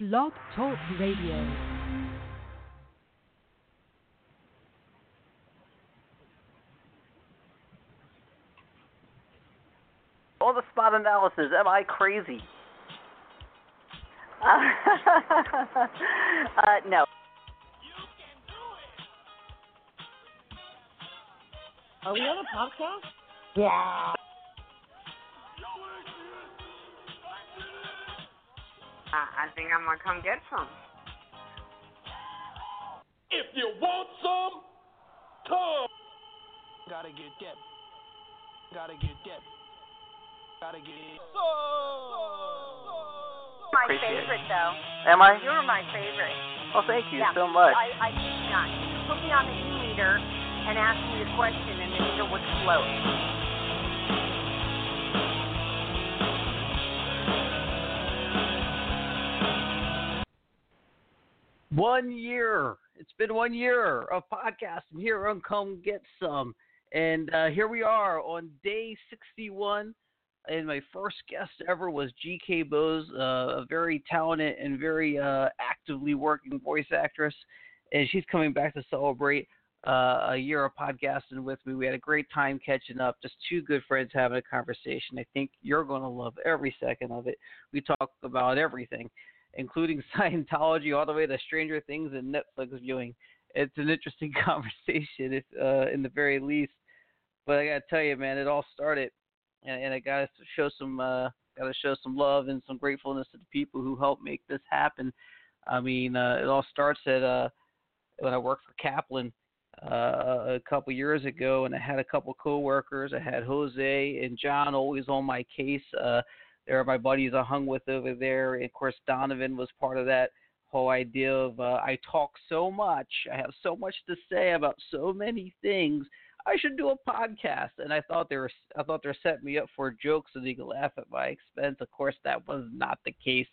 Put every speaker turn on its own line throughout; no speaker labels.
Blog Talk Radio.
All the spot analysis. Am I crazy?
Uh, uh, no.
Are we on a podcast?
Yeah.
I, I think I'm gonna come get some.
If you want some, come.
Gotta get that. Gotta get that. Gotta get
My
Appreciate it.
favorite, though.
Am I?
You're my favorite.
Well, thank you
yeah.
so much.
I, I kid you not. You put me on the e-meter and asked me a question, and the meter would float.
One year. It's been one year of podcasting here on Come Get Sum. And uh, here we are on day 61. And my first guest ever was GK Bowes, uh, a very talented and very uh, actively working voice actress. And she's coming back to celebrate uh, a year of podcasting with me. We had a great time catching up, just two good friends having a conversation. I think you're going to love every second of it. We talk about everything including Scientology, all the way to Stranger Things and Netflix viewing. It's an interesting conversation, if uh, in the very least. But I gotta tell you, man, it all started, and, and I gotta show some, uh, gotta show some love and some gratefulness to the people who helped make this happen. I mean, uh, it all starts at uh, when I worked for Kaplan uh, a couple years ago, and I had a couple coworkers. I had Jose and John always on my case. Uh, there are my buddies I hung with over there. And of course, Donovan was part of that whole idea of uh, I talk so much, I have so much to say about so many things. I should do a podcast, and I thought they were I thought they were setting me up for a joke so they could laugh at my expense. Of course, that was not the case.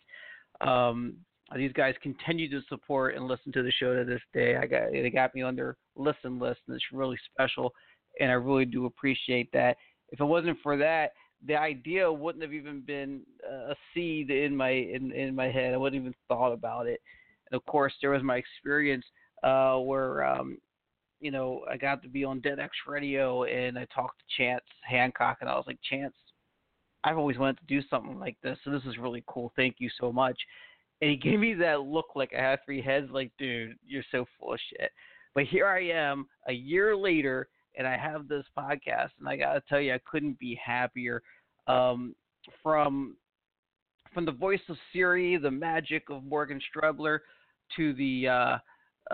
Um, these guys continue to support and listen to the show to this day. I got they got me on their listen list, and it's really special, and I really do appreciate that. If it wasn't for that, the idea wouldn't have even been a seed in my in, in my head. I wouldn't even thought about it. And of course, there was my experience uh, where um, you know I got to be on Dead X Radio and I talked to Chance Hancock, and I was like, Chance, I've always wanted to do something like this, so this is really cool. Thank you so much. And he gave me that look like I had three heads, like, dude, you're so full of shit. But here I am, a year later, and I have this podcast, and I gotta tell you, I couldn't be happier. Um, from from the voice of Siri, the magic of Morgan Strebler, to the uh,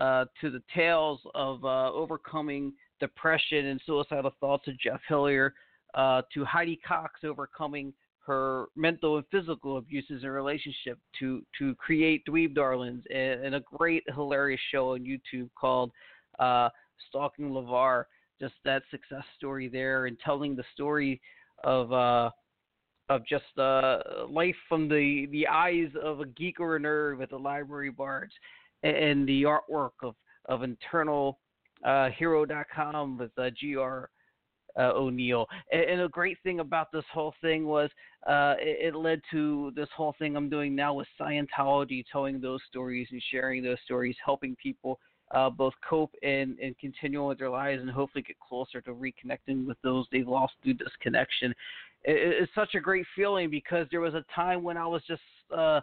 uh, to the tales of uh, overcoming depression and suicidal thoughts of Jeff Hillier, uh, to Heidi Cox overcoming her mental and physical abuses in relationship, to to create Dweeb Darlings and, and a great hilarious show on YouTube called uh, Stalking LeVar just that success story there and telling the story of uh of just uh life from the the eyes of a geek or a nerd with the library bards and the artwork of of internal uh hero.com with uh, gr uh, O'Neill. And, and a great thing about this whole thing was uh, it, it led to this whole thing I'm doing now with Scientology, telling those stories and sharing those stories, helping people uh, both cope and, and continue with their lives and hopefully get closer to reconnecting with those they've lost through disconnection. It, it's such a great feeling because there was a time when I was just uh,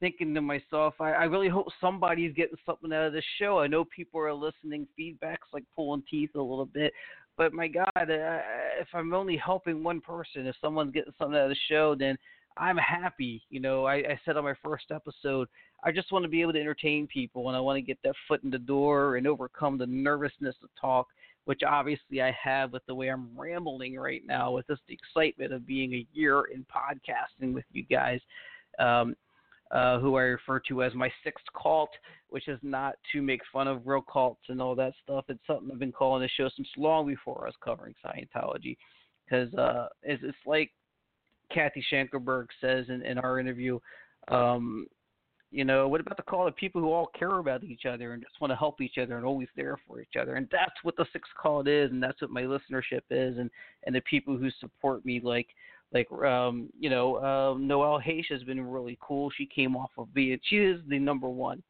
thinking to myself, I, I really hope somebody's getting something out of this show. I know people are listening, feedback's like pulling teeth a little bit. But my God, uh, if I'm only helping one person, if someone's getting something out of the show, then I'm happy. You know, I, I said on my first episode, I just want to be able to entertain people and I want to get that foot in the door and overcome the nervousness to talk, which obviously I have with the way I'm rambling right now with just the excitement of being a year in podcasting with you guys. Um, uh, who I refer to as my sixth cult, which is not to make fun of real cults and all that stuff. It's something I've been calling the show since long before I was covering Scientology, because uh, it's, it's like Kathy Schenkelberg says in, in our interview. Um, you know, what about the call of people who all care about each other and just want to help each other and always there for each other? And that's what the sixth call is, and that's what my listenership is, and and the people who support me, like like um, you know, um, Noelle Hayes has been really cool. She came off of being she is the number one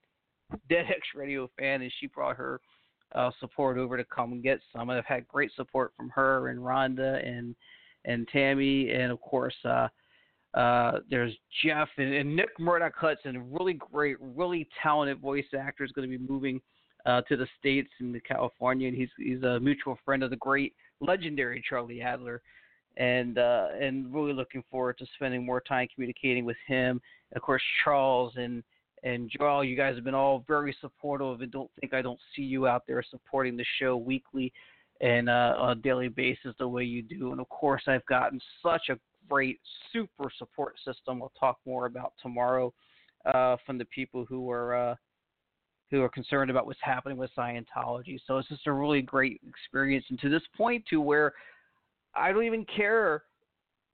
Dead X Radio fan, and she brought her uh, support over to come and get some. I've had great support from her and Rhonda and and Tammy, and of course. uh uh, there's Jeff and, and Nick Murdoch Hudson, really great, really talented voice actor, is going to be moving uh, to the states and to California, and he's he's a mutual friend of the great, legendary Charlie Adler, and uh, and really looking forward to spending more time communicating with him. Of course, Charles and and Joel, you guys have been all very supportive, and don't think I don't see you out there supporting the show weekly and uh, on a daily basis the way you do. And of course, I've gotten such a great super support system. We'll talk more about tomorrow uh, from the people who are uh, who are concerned about what's happening with Scientology. So it's just a really great experience, and to this point, to where I don't even care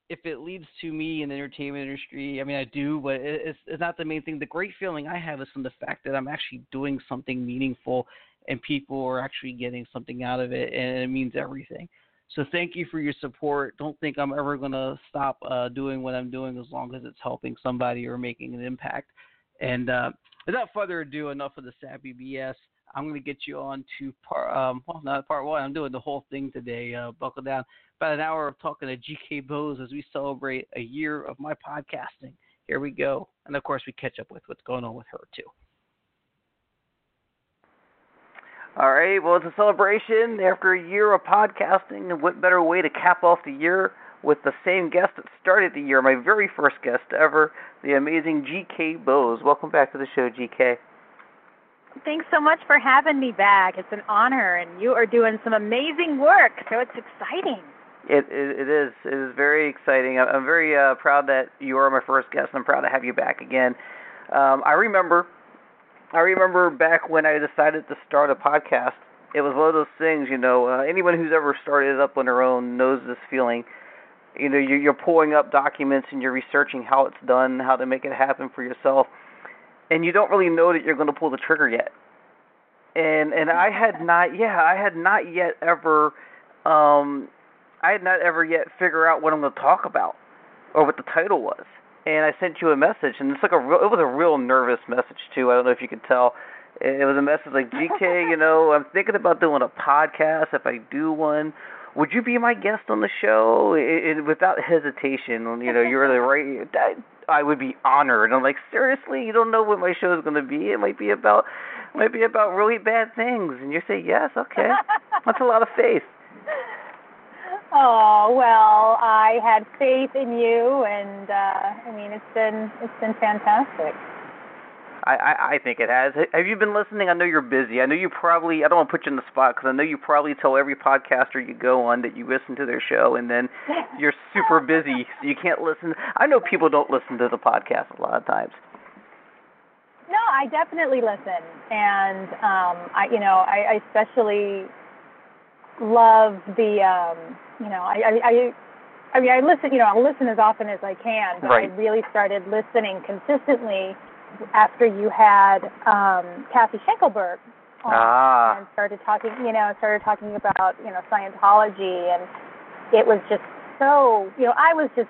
if it leads to me in the entertainment industry. I mean, I do, but it's, it's not the main thing. The great feeling I have is from the fact that I'm actually doing something meaningful, and people are actually getting something out of it, and it means everything. So thank you for your support. Don't think I'm ever going to stop uh, doing what I'm doing as long as it's helping somebody or making an impact. And uh, without further ado, enough of the sappy BS. I'm going to get you on to part, um, well, not part one. I'm doing the whole thing today. Uh, buckle down. About an hour of talking to GK Bowes as we celebrate a year of my podcasting. Here we go. And of course, we catch up with what's going on with her, too. All right. Well, it's a celebration after a year of podcasting, and what better way to cap off the year with the same guest that started the year, my very first guest ever, the amazing GK Bowes. Welcome back to the show, GK.
Thanks so much for having me back. It's an honor, and you are doing some amazing work, so it's exciting.
It it, it is. It is very exciting. I'm very uh, proud that you are my first guest. And I'm proud to have you back again. Um, I remember I remember back when I decided to start a podcast. It was one of those things, you know. Uh, anyone who's ever started up on their own knows this feeling. You know, you're, you're pulling up documents and you're researching how it's done, how to make it happen for yourself, and you don't really know that you're going to pull the trigger yet. And and I had not, yeah, I had not yet ever, um, I had not ever yet figure out what I'm going to talk about or what the title was and I sent you a message, and it's like a real, it was a real nervous message too. I don't know if you could tell. It was a message like, GK, you know, I'm thinking about doing a podcast. If I do one, would you be my guest on the show? It, it, without hesitation, you know, you're the right. That, I would be honored. I'm like, seriously, you don't know what my show is going to be. It might be about, might be about really bad things, and you say yes, okay. That's a lot of faith.
Oh well, I had faith in you, and uh, I mean it's been it's been fantastic.
I, I I think it has. Have you been listening? I know you're busy. I know you probably. I don't want to put you in the spot because I know you probably tell every podcaster you go on that you listen to their show, and then you're super busy, so you can't listen. I know people don't listen to the podcast a lot of times.
No, I definitely listen, and um, I, you know, I, I especially love the um you know I, I i i mean i listen you know i'll listen as often as i can but
right.
i really started listening consistently after you had um kathy schenkelberg on
ah.
and started talking you know started talking about you know scientology and it was just so you know i was just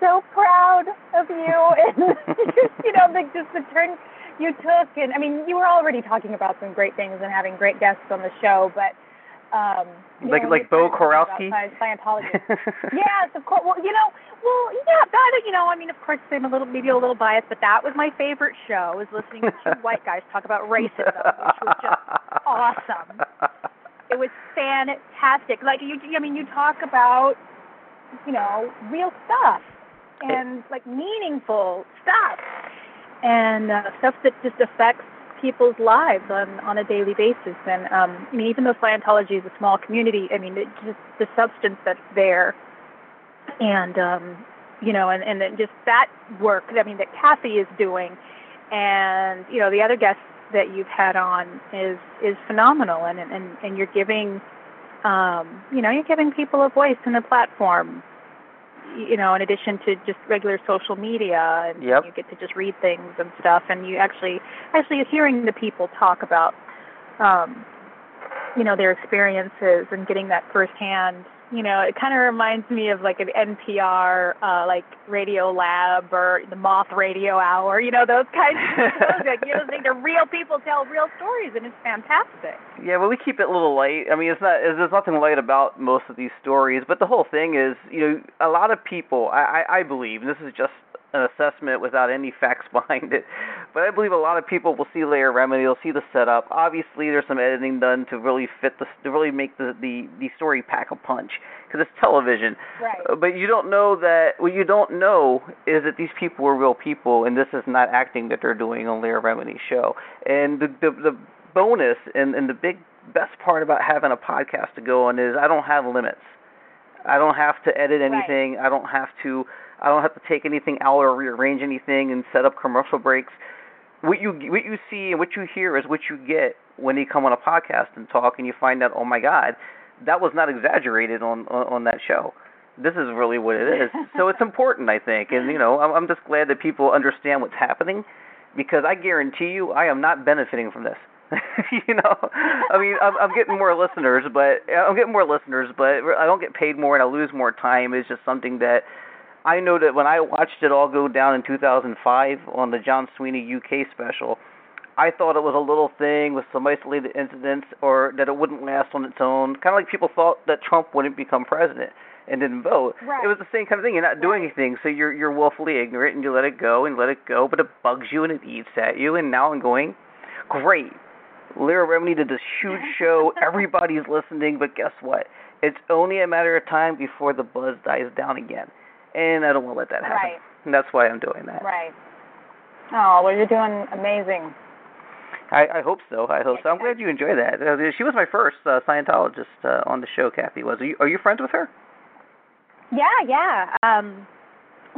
so proud of you and just, you know the just the turn you took and i mean you were already talking about some great things and having great guests on the show but um,
like
know,
like Bo Korowski.
Scientology. yes, of course. Well, you know, well, yeah, that you know, I mean, of course, I'm a little maybe a little biased, but that was my favorite show. Was listening to two white guys talk about racism, which was just awesome. It was fantastic. Like you, I mean, you talk about you know real stuff and like meaningful stuff and uh, stuff that just affects people's lives on on a daily basis. And um, I mean, even though Scientology is a small community, I mean, it just the substance that's there, and um, you know, and and then just that work. I mean, that Kathy is doing, and you know, the other guests that you've had on is is phenomenal, and and and you're giving, um, you know, you're giving people a voice and a platform you know, in addition to just regular social media, and
yep.
you get to just read things and stuff, and you actually actually hearing the people talk about, um, you know, their experiences and getting that firsthand you know, it kind of reminds me of like an NPR, uh, like Radio Lab or the Moth Radio Hour. You know, those kinds of shows. Like you're listening to real people tell real stories, and it's fantastic.
Yeah, well, we keep it a little light. I mean, it's not. There's nothing light about most of these stories, but the whole thing is, you know, a lot of people. I I, I believe, and this is just an assessment without any facts behind it. But I believe a lot of people will see Leah Remini, they'll see the setup. Obviously, there's some editing done to really fit the to really make the the, the story pack a punch because it's television.
Right.
Uh, But you don't know that what you don't know is that these people are real people, and this is not acting that they're doing on Leah Remini show. And the the, the bonus and and the big best part about having a podcast to go on is I don't have limits. I don't have to edit anything. I don't have to I don't have to take anything out or rearrange anything and set up commercial breaks. What you what you see and what you hear is what you get when you come on a podcast and talk and you find out, oh my God, that was not exaggerated on on, on that show. This is really what it is. so it's important, I think, and you know, I'm, I'm just glad that people understand what's happening, because I guarantee you, I am not benefiting from this. you know, I mean, I'm, I'm getting more listeners, but I'm getting more listeners, but I don't get paid more and I lose more time. It's just something that I know that when I watched it all go down in 2005 on the John Sweeney UK special, I thought it was a little thing with some isolated incidents or that it wouldn't last on its own. Kind of like people thought that Trump wouldn't become president and didn't vote.
Right.
It was the same kind of thing. You're not doing anything, so you're you're willfully ignorant and you let it go and let it go, but it bugs you and it eats at you. And now I'm going, great. Leah Remini did this huge show. Everybody's listening, but guess what? It's only a matter of time before the buzz dies down again and I don't want to let that happen.
Right.
And that's why I'm doing that.
Right. Oh, well, you're doing amazing.
I, I hope so. I hope so. I'm glad you enjoy that. Uh, she was my first uh, Scientologist uh, on the show. Kathy was. Are you, are you friends with her?
Yeah, yeah. Um,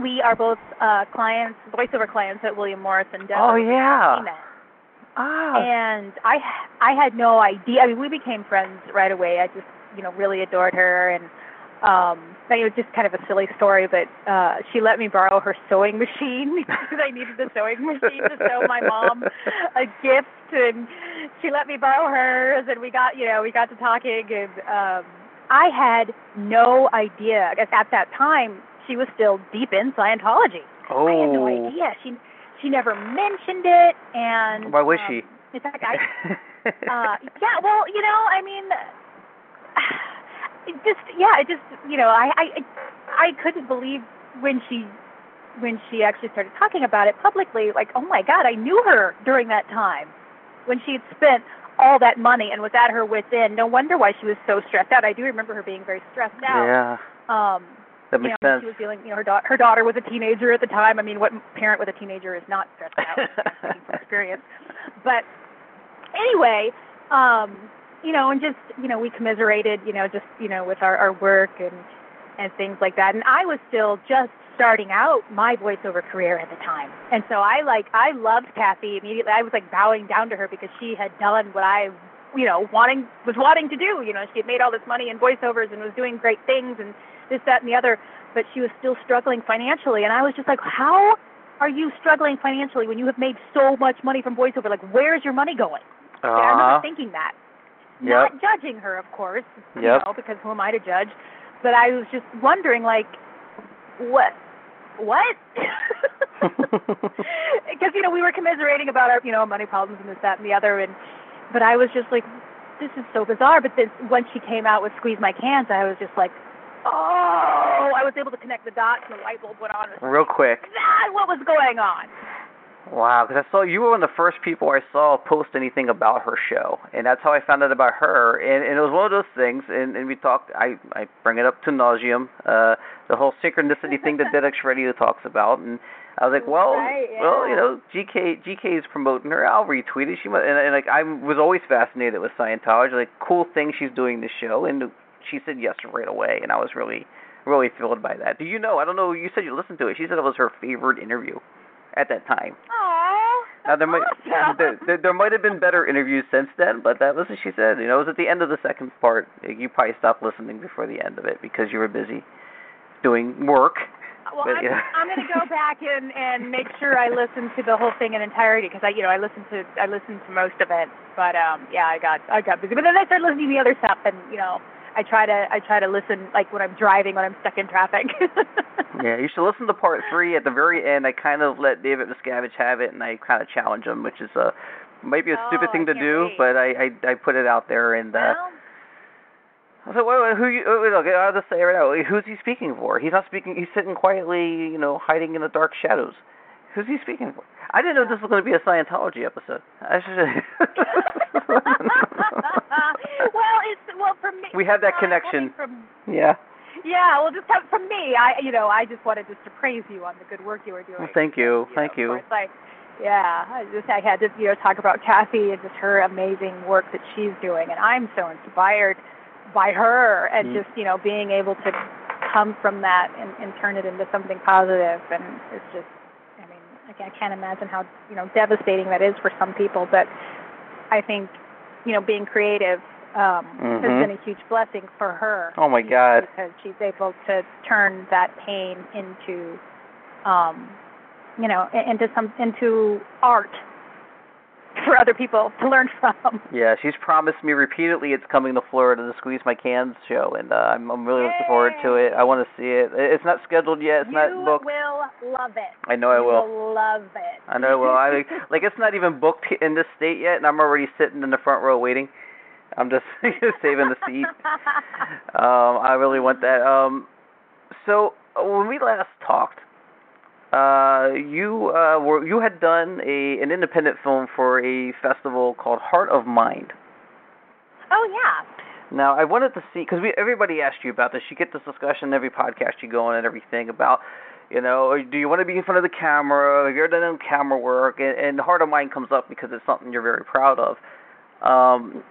we are both uh, clients, voiceover clients at William Morris and Denver.
Oh, yeah. Ah.
And I, I had no idea. I mean, we became friends right away. I just, you know, really adored her, and um, it was just kind of a silly story, but uh, she let me borrow her sewing machine because I needed the sewing machine to sew my mom a gift, and she let me borrow hers, and we got, you know, we got to talking, and um, I had no idea. Guess at that time she was still deep in Scientology.
oh.
I had no idea. She she never mentioned it, and
Why was
um,
she?
In fact, I uh yeah well you know i mean it just yeah it just you know i i i couldn't believe when she when she actually started talking about it publicly like oh my god i knew her during that time when she had spent all that money and was at her wits end no wonder why she was so stressed out i do remember her being very stressed out
yeah.
um
That
you
makes
know,
sense.
she was feeling, you know, her daughter, her daughter was a teenager at the time. I mean, what parent with a teenager is not stressed out? from experience. But anyway, um, you know, and just, you know, we commiserated, you know, just, you know, with our, our work and and things like that. And I was still just starting out my voiceover career at the time. And so I like I loved Kathy immediately. I was like bowing down to her because she had done what I you know, wanting was wanting to do. You know, she had made all this money in voiceovers and was doing great things and this, that, and the other, but she was still struggling financially. And I was just like, how are you struggling financially when you have made so much money from voiceover? Like, where's your money going? Yeah, I
Uh-huh.
remember thinking that.
Yep.
Not judging her, of course, you
Yep.
know, because who am I to judge? But I was just wondering, like, what, what? Because you know we were commiserating about our you know money problems and this that and the other, and but I was just like, this is so bizarre. But then when she came out with Squeeze My Cans, I was just like, oh, I was able to connect the dots, and the light bulb went on.
Real quick.
What was going on?
Wow, because I saw you were one of the first people I saw post anything about her show, and that's how I found out about her. And, and it was one of those things, and, and we talked. I I bring it up to nauseum, uh, the whole synchronicity thing that DedX Radio talks about, and I was like, well,
Right,
well, you know, GK GK is promoting her. I'll retweet it. She must, and, and like I was always fascinated with Scientology, like cool thing she's doing this show, and she said yes right away, and I was really really thrilled by that. Do you know? I don't know. You said you listened to it. She said it was her favorite interview at that time.
Aww.
Now there might
awesome.
there, there, there might have been better interviews since then, but that was what she said. You know, it was at the end of the second part. You probably stopped listening before the end of it because you were busy doing work.
Well,
But,
I'm,
yeah.
I'm going to go back and and make sure I listen to the whole thing in entirety because I, you know, I listened to I listened to most of it. But um, yeah, I got I got busy. But then I started listening to the other stuff, and you know, I try to I try to listen like when I'm driving when I'm stuck in traffic.
yeah, you should listen to part three. At the very end, I kind of let David Miscavige have it, and I kind of challenge him, which is a might be a stupid
Oh,
thing to do,
wait.
but I, I I put it out there, and uh,
well,
so wait, wait, who you? wait, Look, I'll just say right now. Who's he speaking for? He's not speaking. He's sitting quietly, you know, hiding in the dark shadows. Who's he speaking for? I didn't know this was going to be a Scientology episode. I should.
well, it's well from me.
We had that
uh,
connection.
From,
yeah.
yeah, well, just have, from me, I you know I just wanted just to praise you on the good work you were doing.
Well, thank you.
know,
Thank you.
course, I, yeah, I just I had to you know talk about Kathy and just her amazing work that she's doing, and I'm so inspired by her and
Mm.
just you know being able to come from that and, and turn it into something positive, and it's just I mean I can't imagine how you know devastating that is for some people, but I think you know being creative um has
Mhm.
been a huge blessing for her
Oh my God.
because she's able to turn that pain into um you know into some into art for other people to learn from
Yeah, she's promised me repeatedly it's coming to Florida to squeeze my cans show, and uh, I'm I'm really looking forward to it. I want to see it. It- It's not scheduled yet. It's
you
not booked.
You will love it
I know I
you
will.
love it
I know I will. I like it's not even booked in this state yet, and I'm already sitting in the front row waiting. I'm just saving the seat. Um, I really want that. Um, so uh, when we last talked, uh, you uh, were you had done a an independent film for a festival called Heart of Mind.
oh yeah
Now, I wanted to see because we everybody asked you about this. You get this discussion in every podcast you go on and everything about, you know, do you want to be in front of the camera? Have you ever done camera work? And, and Heart of Mind comes up because it's something you're very proud of. Um,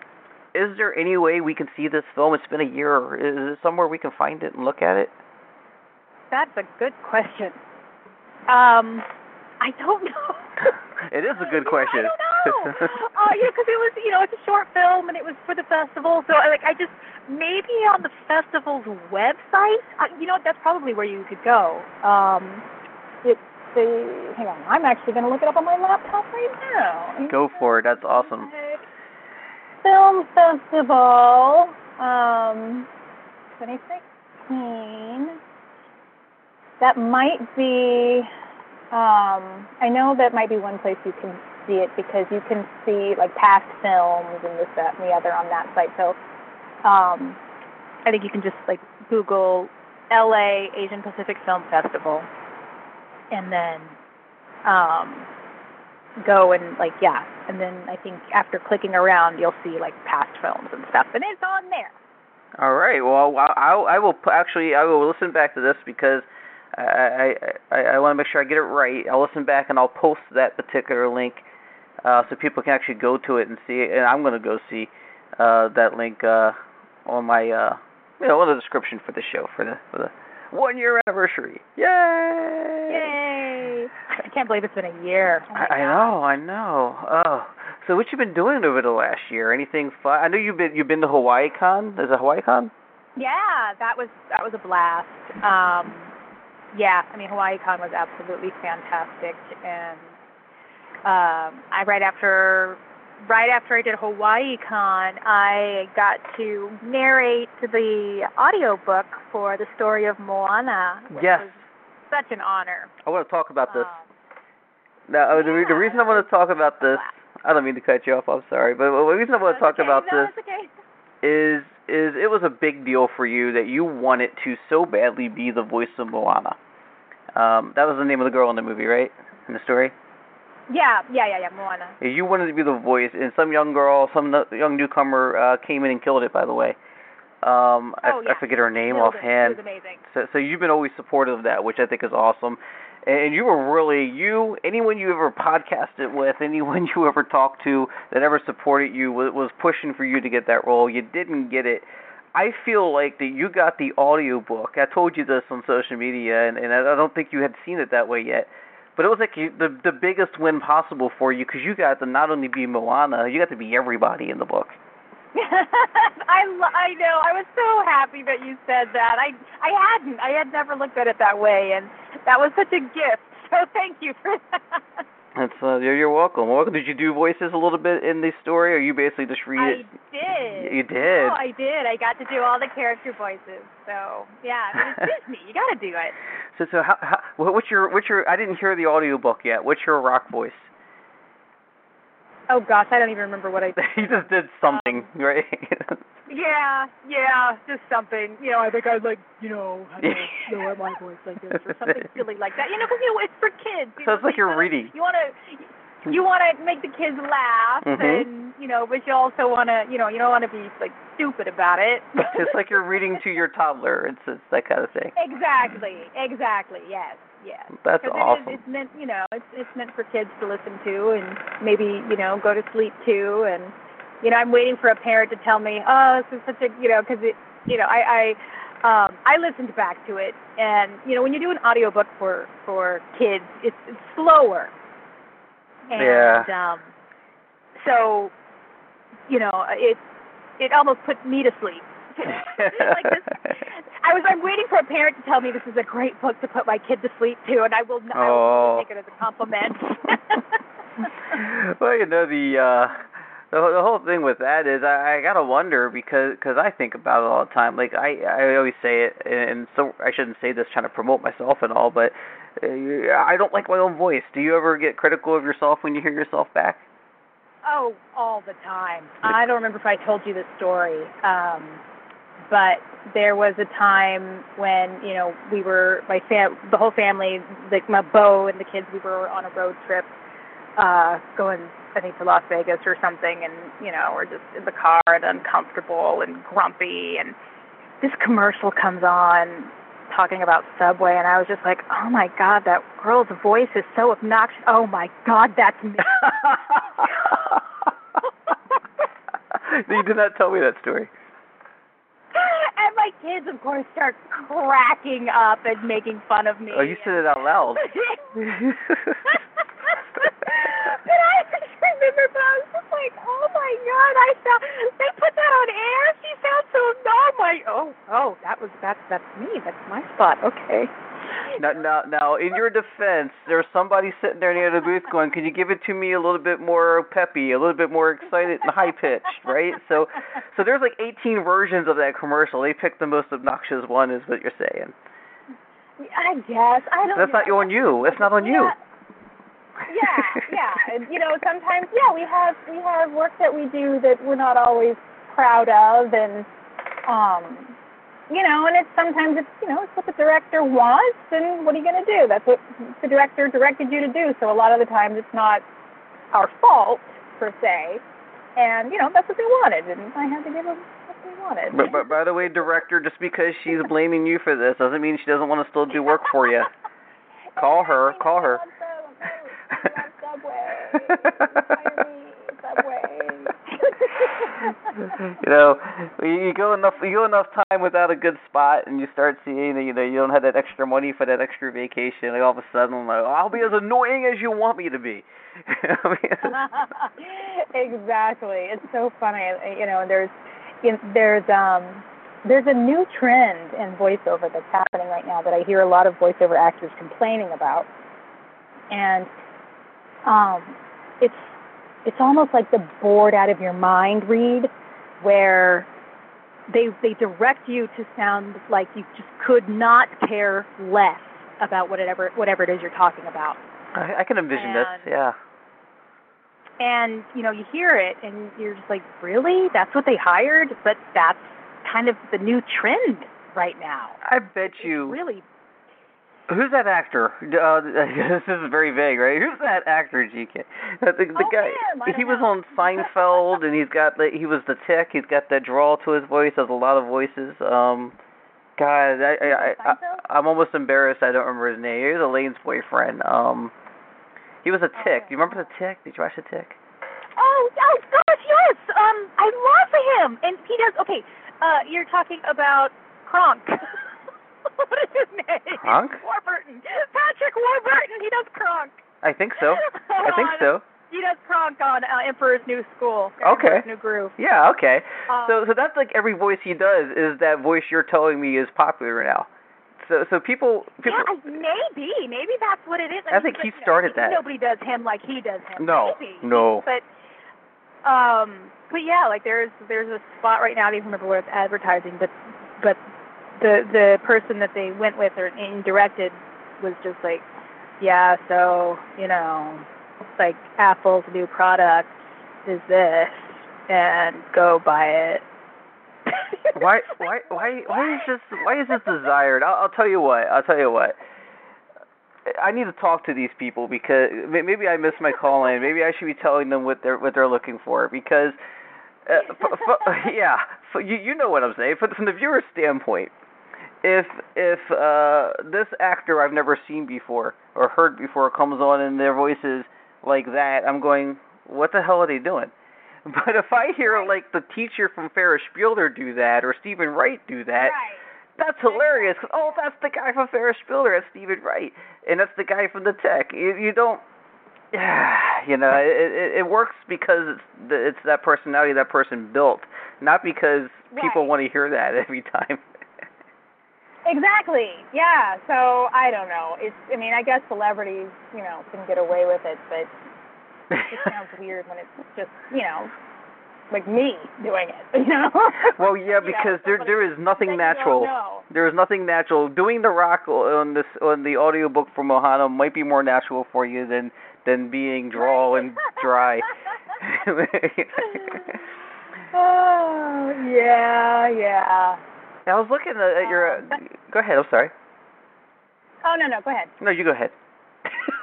is there any way we can see this film? It's been a year. Is it somewhere we can find it and look at it?
that's a good question um i don't know
It is a good
Yeah,
question.
I don't know. uh, yeah, because it was, you know, it's a short film and it was for the festival. So, I like, I just maybe on the festival's website. Uh, you know, that's probably where you could go. Um, it's the. Hang on, I'm actually going to look it up on my laptop right now.
Go for it. That's awesome.
Film Festival, um, 2016. That might be. Um, I know that might be one place you can see it because you can see like past films and this, that, and the other on that site. So, um, I think you can just like Google LA Asian Pacific Film Festival, and then um, go and like yeah, and then I think after clicking around, you'll see like past films and stuff, and it's on there.
All right. Well, I, I, will actually I will listen back to this because I I I, I want to make sure I get it right. I'll listen back and I'll post that particular link uh, so people can actually go to it and see it. And I'm going to go see uh, that link uh, on my uh, you know on the description for the show for the for the one year anniversary. Yay!
Yay! I can't believe it's been a year. Oh
I, I know, I know. Oh, so what you been doing over the last year? Anything fun? I know you've been you've been to Hawaii Con. Is it Hawaii Con?
Yeah, that was that was a blast. Um, yeah, I mean Hawaii Con was absolutely fantastic, and um, I right after right after I did Hawaii Con, I got to narrate the audio book for the story of Moana.
Yes.
was such an honor.
I want to talk about this.
Um,
Now, uh, the, the reason I want to talk about this, I don't mean to cut you off. I'm sorry, but the reason I want to talk
okay,
about
no,
this
okay.
is is it was a big deal for you that you wanted to so badly be the voice of Moana. Um, that was the name of the girl in the movie, right? In the story.
Yeah, yeah, yeah, yeah, Moana.
You wanted to be the voice, and some young girl, some young newcomer uh, came in and killed it. By the way, um, I,
Oh, yeah.
I forget her name offhand. So, so you've been always supportive of that, which I think is awesome. And you were really you. Anyone you ever podcasted with, anyone you ever talked to that ever supported you was, was pushing for you to get that role. You didn't get it. I feel like that you got the audio book. I told you this on social media, and, and I don't think you had seen it that way yet. But it was like you, the the biggest win possible for you because you got to not only be Moana, you got to be everybody in the book.
I lo- I know. I was so happy that you said that. I I hadn't. I had never looked at it that way, and that was such a gift. So thank you for that.
That's uh, you're, you're welcome. Welcome. Did you do voices a little bit in the story, or you basically just read
I
it?
did.
You did.
Oh, I did. I got to do all the character voices. So yeah, I mean, it's Disney. You got to do it.
So so how, how what's your what's your I didn't hear the audiobook yet. What's your rock voice?
Oh gosh, I don't even remember what I did.
you just did something, right?
Yeah, yeah, just something. You know, I think I'd like, you know, have to lower my voice like this or something silly like that. You know, 'cause you know it's for kids. You
So
know,
it's like you're reading.
You want to, you want to make the kids laugh,
Mhm.
and you know, but you also want to, you know, you don't want to be like stupid about it.
it's like you're reading to your toddler. It's it's that kind of thing.
exactly, exactly. Yes, yes.
That's
'Cause it
awesome.
is, it's meant, you know, it's it's meant for kids to listen to and maybe you know go to sleep to, and you know I'm waiting for a parent to tell me, oh, this is such a, you know, because it, you know, I I um I listened back to it, and you know when you do an audiobook for for kids, it's, it's slower, and
Yeah.
um so you know it it almost put me to sleep. like this, I was I'm waiting for a parent to tell me this is a great book to put my kid to sleep to, and I will not I will
Oh.
take it as a compliment.
well, you know the uh the whole- the whole thing with that is I, I gotta wonder because cause I think about it all the time. Like I I always say it, and so I shouldn't say this trying to promote myself and all, but uh, I don't like my own voice. Do you ever get critical of yourself when you hear yourself back?
oh, all the time. I don't remember if I told you this story, um, but there was a time when you know we were my fam the whole family, like my beau and the kids, we were on a road trip, uh, going I think to Las Vegas or something, and you know we're just in the car and uncomfortable and grumpy, and this commercial comes on talking about Subway, and I was just like, oh my god, that girl's voice is so obnoxious. Oh my god, that's me.
you did not tell me that story.
My kids, of course, start cracking up and making fun of me.
Oh, you said it out loud.
but I just remember, but I was just like, oh my god, I sound. They put that on air. She sounds so. Oh my. Oh, oh, that was that's that's me. That's my spot. Okay.
Now, now, now, in your defense, there's somebody sitting there near the booth going, "Could you give it to me a little bit more peppy, a little bit more excited and high pitched, right?" So, so there's like 18 versions of that commercial. They picked the most obnoxious one, is what you're saying.
I guess I don't.
That's not
know.
on you. That's not on you.
Yeah, yeah, yeah. And you know, sometimes yeah, we have we have work that we do that we're not always proud of, and um, you know, and it's sometimes it's you know it's what the director wants, and what are you going to do? That's what the director directed you to do. So a lot of the times it's not our fault per se, and you know that's what they wanted, and I had to give them what they wanted.
But, but by the way, director, just because she's blaming you for this doesn't mean she doesn't want to still do work for you. Call her. Call her. you know, you go enough you go enough time without a good spot, and you start seeing that you know you don't have that extra money for that extra vacation. Like all of a sudden, I'm like I'll be as annoying as you want me to be.
exactly. It's so funny. You know, there's there's um there's a new trend in voiceover that's happening right now that I hear a lot of voiceover actors complaining about, and um, it's it's almost like the bored out of your mind read, where they they direct you to sound like you just could not care less about whatever whatever it is you're talking about.
I, I can envision this. Yeah.
and you know you hear it and you're just like really that's what they hired but that's kind of the new trend right now
I bet you.
really
Who's that actor? Uh, this is very vague, right? Who's that actor, GK? Uh, the the
Oh,
guy.
I
He was
know.
on Seinfeld, and he's got the, he was the tick. He's got that drawl to his voice. Has a lot of voices. Um, God, I, I, I, I I'm almost embarrassed. I don't remember his name. He was Elaine's boyfriend. Um, he was a tick. Do you remember the tick? Did you watch the tick?
oh oh gosh yes um i love him and he does okay uh you're talking about kronk what is his name warburton patrick warburton he does kronk
I think so. I think so.
he does kronk on uh, emperor's new school
Okay.
emperor's new groove
Yeah. Okay.
um,
So so that's like every voice he does is that voice you're telling me is popular now. So so people people.
yeah, maybe, maybe that's what it is.
I
mean,
think he
you know,
started
maybe
that.
Nobody does him like he does him.
No,
maybe.
no.
But um, but yeah, like there's there's a spot right now. I don't even remember where it's advertising, but but the the person that they went with or directed was just like, yeah, so you know, like Apple's new product is this, and go buy it.
why why why why is this why is this desired? I'll, I'll tell you what. I'll tell you what. I need to talk to these people because maybe I missed my call in. Maybe I should be telling them what they're what they're looking for because uh, f- f- yeah, f- you you know what I'm saying. But from the viewer's standpoint, if if uh this actor I've never seen before or heard before comes on and their voices like that, I'm going, what the hell are they doing? But if I hear like the teacher from Ferris Bueller do that or Steven Wright do that,
Right.
that's hilarious. 'cause, oh, that's the guy from Ferris Bueller. That's Steven Wright, and that's the guy from the Tick. You you don't. Yeah, you know, it, it it works because it's the, it's that personality that person built, not because people want to hear that every time.
Exactly. Yeah. So I don't know. It's. I mean, I guess celebrities, you know, can get away with it, but it sounds weird when it's just, you know, like me doing it. You know.
well, yeah,
You know,
because there there is nothing natural. There is nothing natural. Doing the rock on this on the audiobook from Moana might be more natural for you than than being draw and dry.
oh yeah, yeah.
I was looking at your.
Um,
go ahead. I'm sorry.
Oh no, no. Go ahead.
No, you go ahead.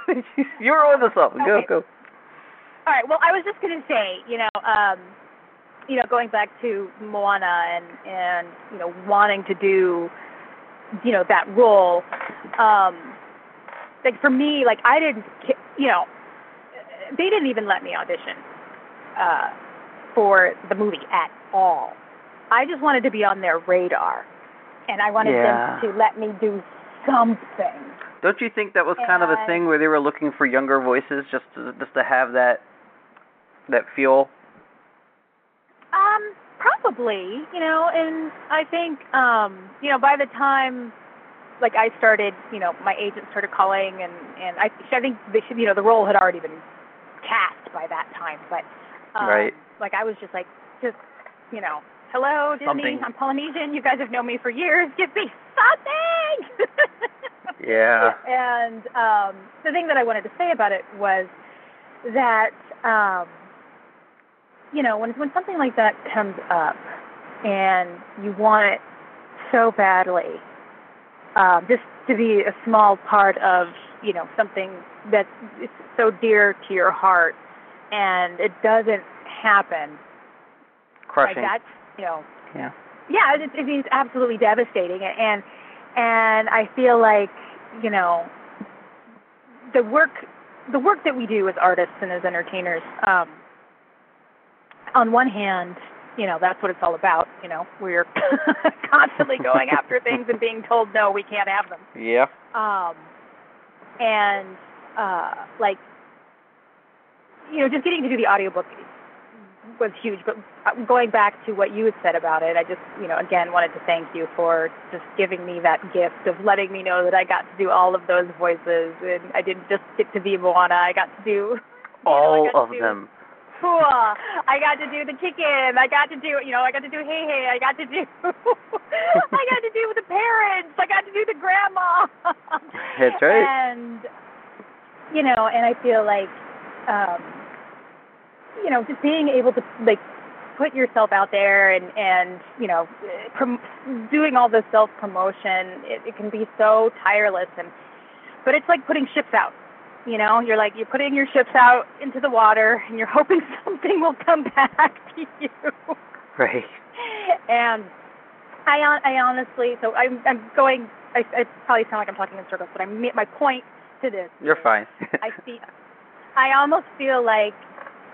you were on to something.
Okay.
Go go.
All right. Well, I was just going to say, you know, um, you know, going back to Moana and and you know wanting to do, you know, that role. Um, like for me, like I didn't, you know, they didn't even let me audition uh, for the movie at all. I just wanted to be on their radar, and I wanted
Yeah.
them to let me do something.
Don't you think that was kind of a thing where they were looking for younger voices just to, just to have that that feel?
Um, probably, you know, and I think, um, you know, by the time, like, I started, you know, my agent started calling, and and I, I think they should, you know, the role had already been cast by that time, but, um,
Right.
Like, I was just like, just, you know, hello, Disney,
Something.
I'm Polynesian. You guys have known me for years. Give me something.
Yeah.
And um, the thing that I wanted to say about it was that um, you know when when something like that comes up and you want it so badly, um, just to be a small part of you know something that is so dear to your heart, and it doesn't happen.
Crushing.
Like that's you know
Yeah.
yeah, it, it is absolutely devastating, and and I feel like you know the work the work that we do as artists and as entertainers. Um, on one hand, you know that's what it's all about. You know, we're constantly going after things and being told no, we can't have them
Yeah.
um and uh like you know just getting to do the audiobook was huge but uh, going back to what you had said about it i just you know again wanted to thank you for just giving me that gift of letting me know that i got to do all of those voices and i didn't just get to be moana i got to do
All
got
of
do-
them.
cool. I got to do the chicken. I got to do, you know, I got to do hey hey. I got to do, I got to do the parents. I got to do the grandma.
That's right.
And you know, and I feel like, um, you know, just being able to like put yourself out there and and you know, prom- doing all the self promotion, it, it can be so tireless and, but it's like putting ships out. You know, you're like you're putting your ships out into the water, and you're hoping something will come back to you.
Right.
And I, hon- I honestly, so I'm, I'm going. I, I probably sound like I'm talking in circles, but I my point to this.
You're fine.
I see. I almost feel like,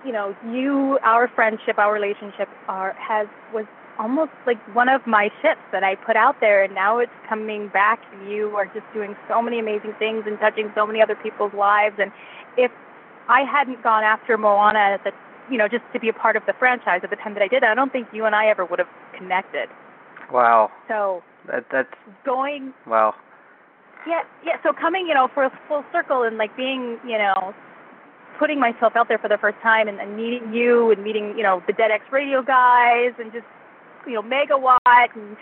you know, you, our friendship, our relationship, are has was almost like one of my ships that I put out there, and now it's coming back. You are just doing so many amazing things and touching so many other people's lives. And if I hadn't gone after Moana at the, you know, just to be a part of the franchise at the time that I did, I don't think you and I ever would have connected.
wow.
So
That that's
going
wow.
yeah, yeah. So coming, you know, for a full circle and like being, you know, putting myself out there for the first time and, and meeting you and meeting, you know, the Dead X Radio guys and just, you know, Megawatt and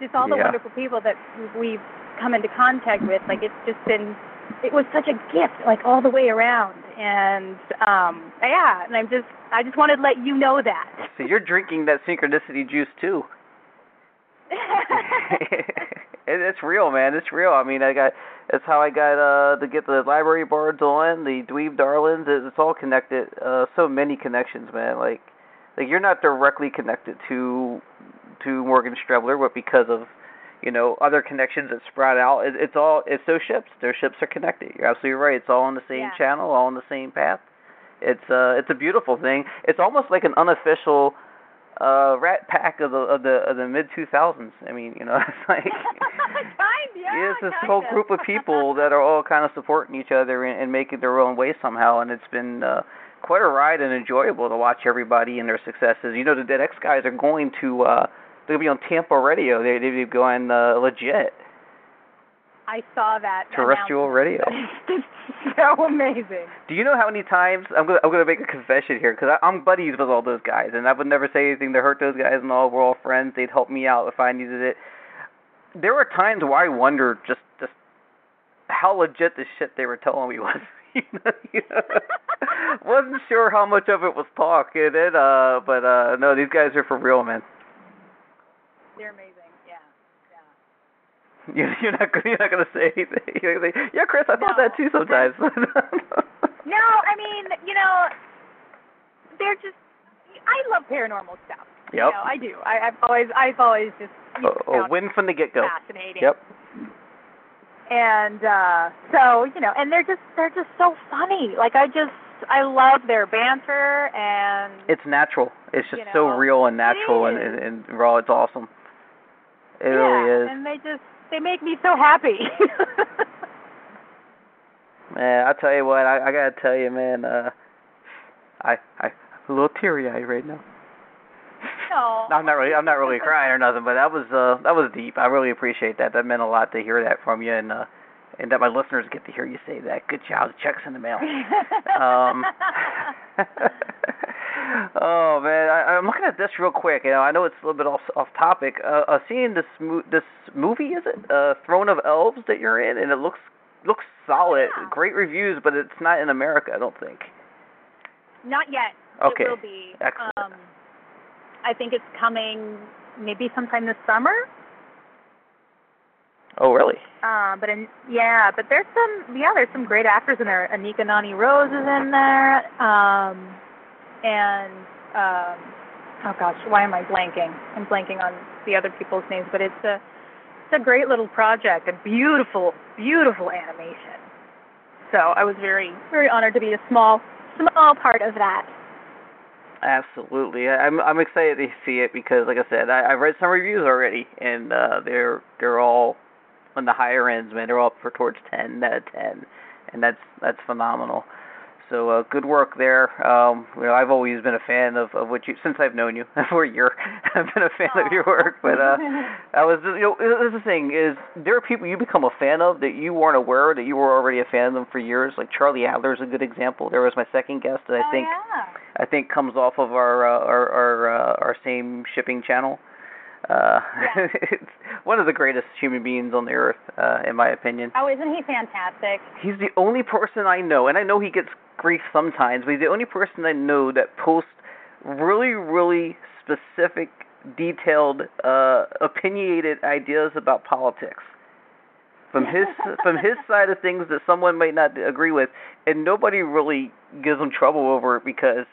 just all the
Yeah.
wonderful people that we've come into contact with. Like it's just been, it was such a gift, like all the way around. And um, yeah, and I'm just, I just wanted to let you know that.
So you're drinking that synchronicity juice too. it's real, man. It's real. I mean, I got. That's how I got uh to get the library bards on the dweeb darlings. It's all connected. Uh, so many connections, man. Like, like you're not directly connected to to Morgan Strebler, but because of you know other connections that sprout out, it, it's all it's those ships. Those ships are connected. You're absolutely right. It's all on the same
Yeah.
channel, all on the same path. It's uh it's a beautiful thing. It's almost like an unofficial uh rat pack of the of the of the mid 2000s. I mean, you know, it's like
kind, yeah.
it's this whole group of people that are all kind of supporting each other and, and making their own way somehow, and it's been uh, quite a ride and enjoyable to watch everybody and their successes. You know, the Dead X guys are going to uh, they're gonna be on Tampa radio. They they're going uh, legit
I saw that.
terrestrial radio.
announcement. so amazing.
Do you know how many times I'm gonna I'm gonna make a confession here because I'm buddies with all those guys and I would never say anything to hurt those guys and all. We're all friends. They'd help me out if I needed it. There were times where I wondered just just how legit the shit they were telling me was. you know, wasn't sure how much of it was talk it uh but uh no these guys are for real man.
They're amazing. Yeah. Yeah.
You you're not you're not gonna say anything. You're gonna say, yeah, Chris, I thought
No.
that too sometimes.
No, I mean, you know, they're just. I love paranormal stuff. You know, I do. I, I've always, I've always just know,
oh, win from the get go.
fascinating.
Yep.
And uh so, you know, and they're just, they're just so funny. Like I just, I love their banter and.
It's natural. It's just
You
so real and natural and, and, and raw. It's awesome. It
yeah,
really is.
And they just, they make me so happy.
Man, I tell you what, I, I gotta tell you, man. Uh, I I a little teary eyed right now.
No.
I'm not really I'm not really crying or nothing, but that was uh that was deep. I really appreciate that. That meant a lot to hear that from you, and uh, and that my listeners get to hear you say that. Good job. The check's in the mail. um, oh man, I, I'm looking at this real quick. You know, I know it's a little bit off off topic. Uh, uh seeing this mo- this movie is it uh Throne of Elves that you're in, and it looks looks solid.
Yeah.
Great reviews, but it's not in America. I don't think.
Not yet.
Okay.
It will be.
Excellent.
Um, I think it's coming maybe sometime this summer.
Oh really?
Uh, but in, yeah, but there's some yeah, there's some great actors in there. Anika Noni Rose is in there. Um, and um, oh gosh, why am I blanking? I'm blanking on the other people's names, but it's a it's a great little project, a beautiful, beautiful animation. So I was very, very honored to be a small, small part of that.
Absolutely, I'm I'm excited to see it because, like I said, I, I've read some reviews already, and uh, they're they're all on the higher ends, man. They're all up for towards ten out of ten, and that's that's phenomenal. So uh, good work there. Um, you know, I've always been a fan of of what you since I've known you for a year. I've been a fan of your work, but uh, I was you know this is the thing is there are people you become a fan of that you weren't aware that you were already a fan of them for years. Like Charlie Adler's a good example. There was my second guest that I
oh,
think
yeah.
I think comes off of our uh, our our uh, our same shipping channel. Uh,
Yeah.
it's one of the greatest human beings on the earth, uh, in my opinion.
Oh, isn't he fantastic?
He's the only person I know, and I know he gets grief sometimes, but he's the only person I know that posts really, really specific, detailed, uh, opinionated ideas about politics. From his from his side of things that someone might not agree with, and nobody really gives him trouble over it because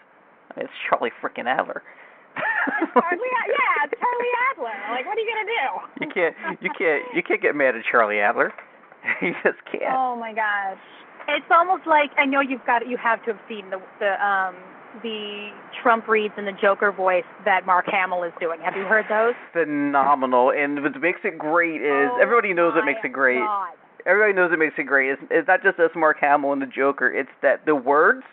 it's Charlie freaking Adler.
Charlie, yeah, it's Charlie Adler. Like, what are you gonna do?
you can't you can't you can't get mad at Charlie Adler. you just can't.
Oh my gosh. It's almost like I know you've got you have to have seen the the um the Trump reads and the Joker voice that Mark Hamill is doing. Have you heard those?
Phenomenal, and what makes it great is
Oh
everybody knows what makes it great.
God.
Everybody knows what makes it great. It's, it's not just us, Mark Hamill and the Joker. It's that the words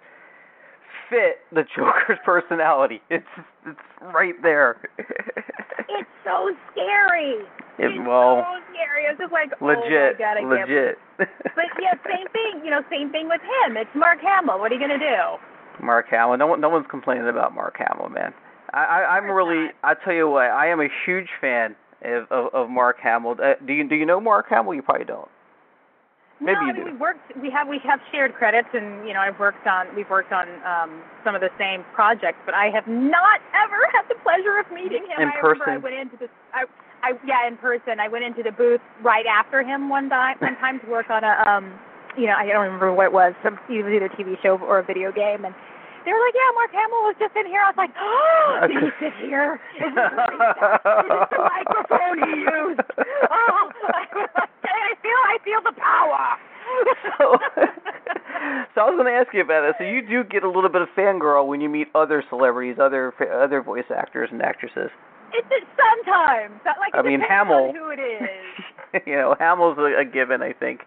fit the Joker's personality. It's it's right there.
it's so scary.
It,
it's
well,
so scary. It's just like
legit,
oh my God, I can't
legit.
but yeah, same thing. You know, same thing with him. It's Mark Hamill. What are you gonna do?
Mark Hamill. No one, no one's complaining about Mark Hamill, man. I, I I'm really. I tell you what. I am a huge fan of of, of Mark Hamill. Uh, do you do you know Mark Hamill? You probably don't. Maybe
no,
you
I mean,
do.
we worked. We have we have shared credits, and you know, I've worked on we've worked on um some of the same projects, but I have not ever had the pleasure of meeting him.
In
I remember I went into the I I yeah in person. I went into the booth right after him one time one time to work on a um you know I don't remember what it was. Some it was either a TV show or a video game, and they were like, yeah, Mark Hamill was just in here. I was like, oh, did he sit here? Is this the, is this the microphone he used? Oh, I feel I feel the power.
so, so I was going to ask you about that. So you do get a little bit of fangirl when you meet other celebrities, other other voice actors and actresses.
It's it sometimes. Like
I mean, Hamill.
who it is.
you know, Hamill's a, a given, I think.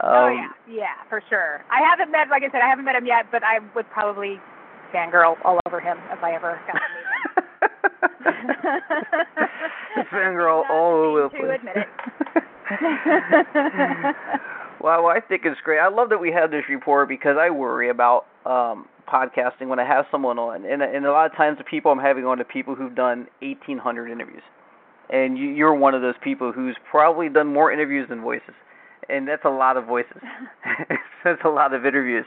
Um,
oh yeah, yeah, for sure. I haven't met, like I said, I haven't met him yet, but I would probably fangirl all over him if I ever got to meet him.
Fangirl all over the
To
place.
admit it.
well, well, I think it's great. I love that we have this report because I worry about um podcasting when I have someone on, and and a lot of times the people I'm having on are people who've done 1,800 interviews, and you, you're one of those people who's probably done more interviews than voices, and that's a lot of voices. that's a lot of interviews.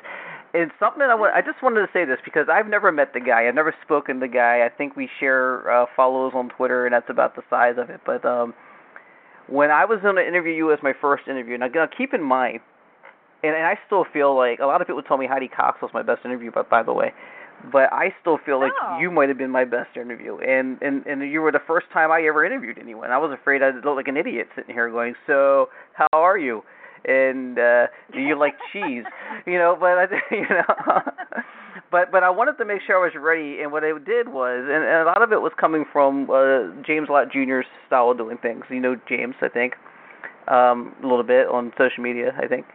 And something I want, I just wanted to say this because I've never met the guy. I've never spoken to the guy. I think we share uh, follows on Twitter, and that's about the size of it. But um, when I was going to interview you as my first interview, now, now keep in mind, and, and I still feel like a lot of people tell me Heidi Cox was my best interview, but by the way, but I still feel like
Oh.
you might have been my best interview, and and and you were the first time I ever interviewed anyone. I was afraid I'd look like an idiot sitting here going, "So how are you?" and uh do you like cheese you know but i you know but but i wanted to make sure i was ready and what i did was and, and a lot of it was coming from uh james lott jr's style of doing things you know james i think um a little bit on social media i think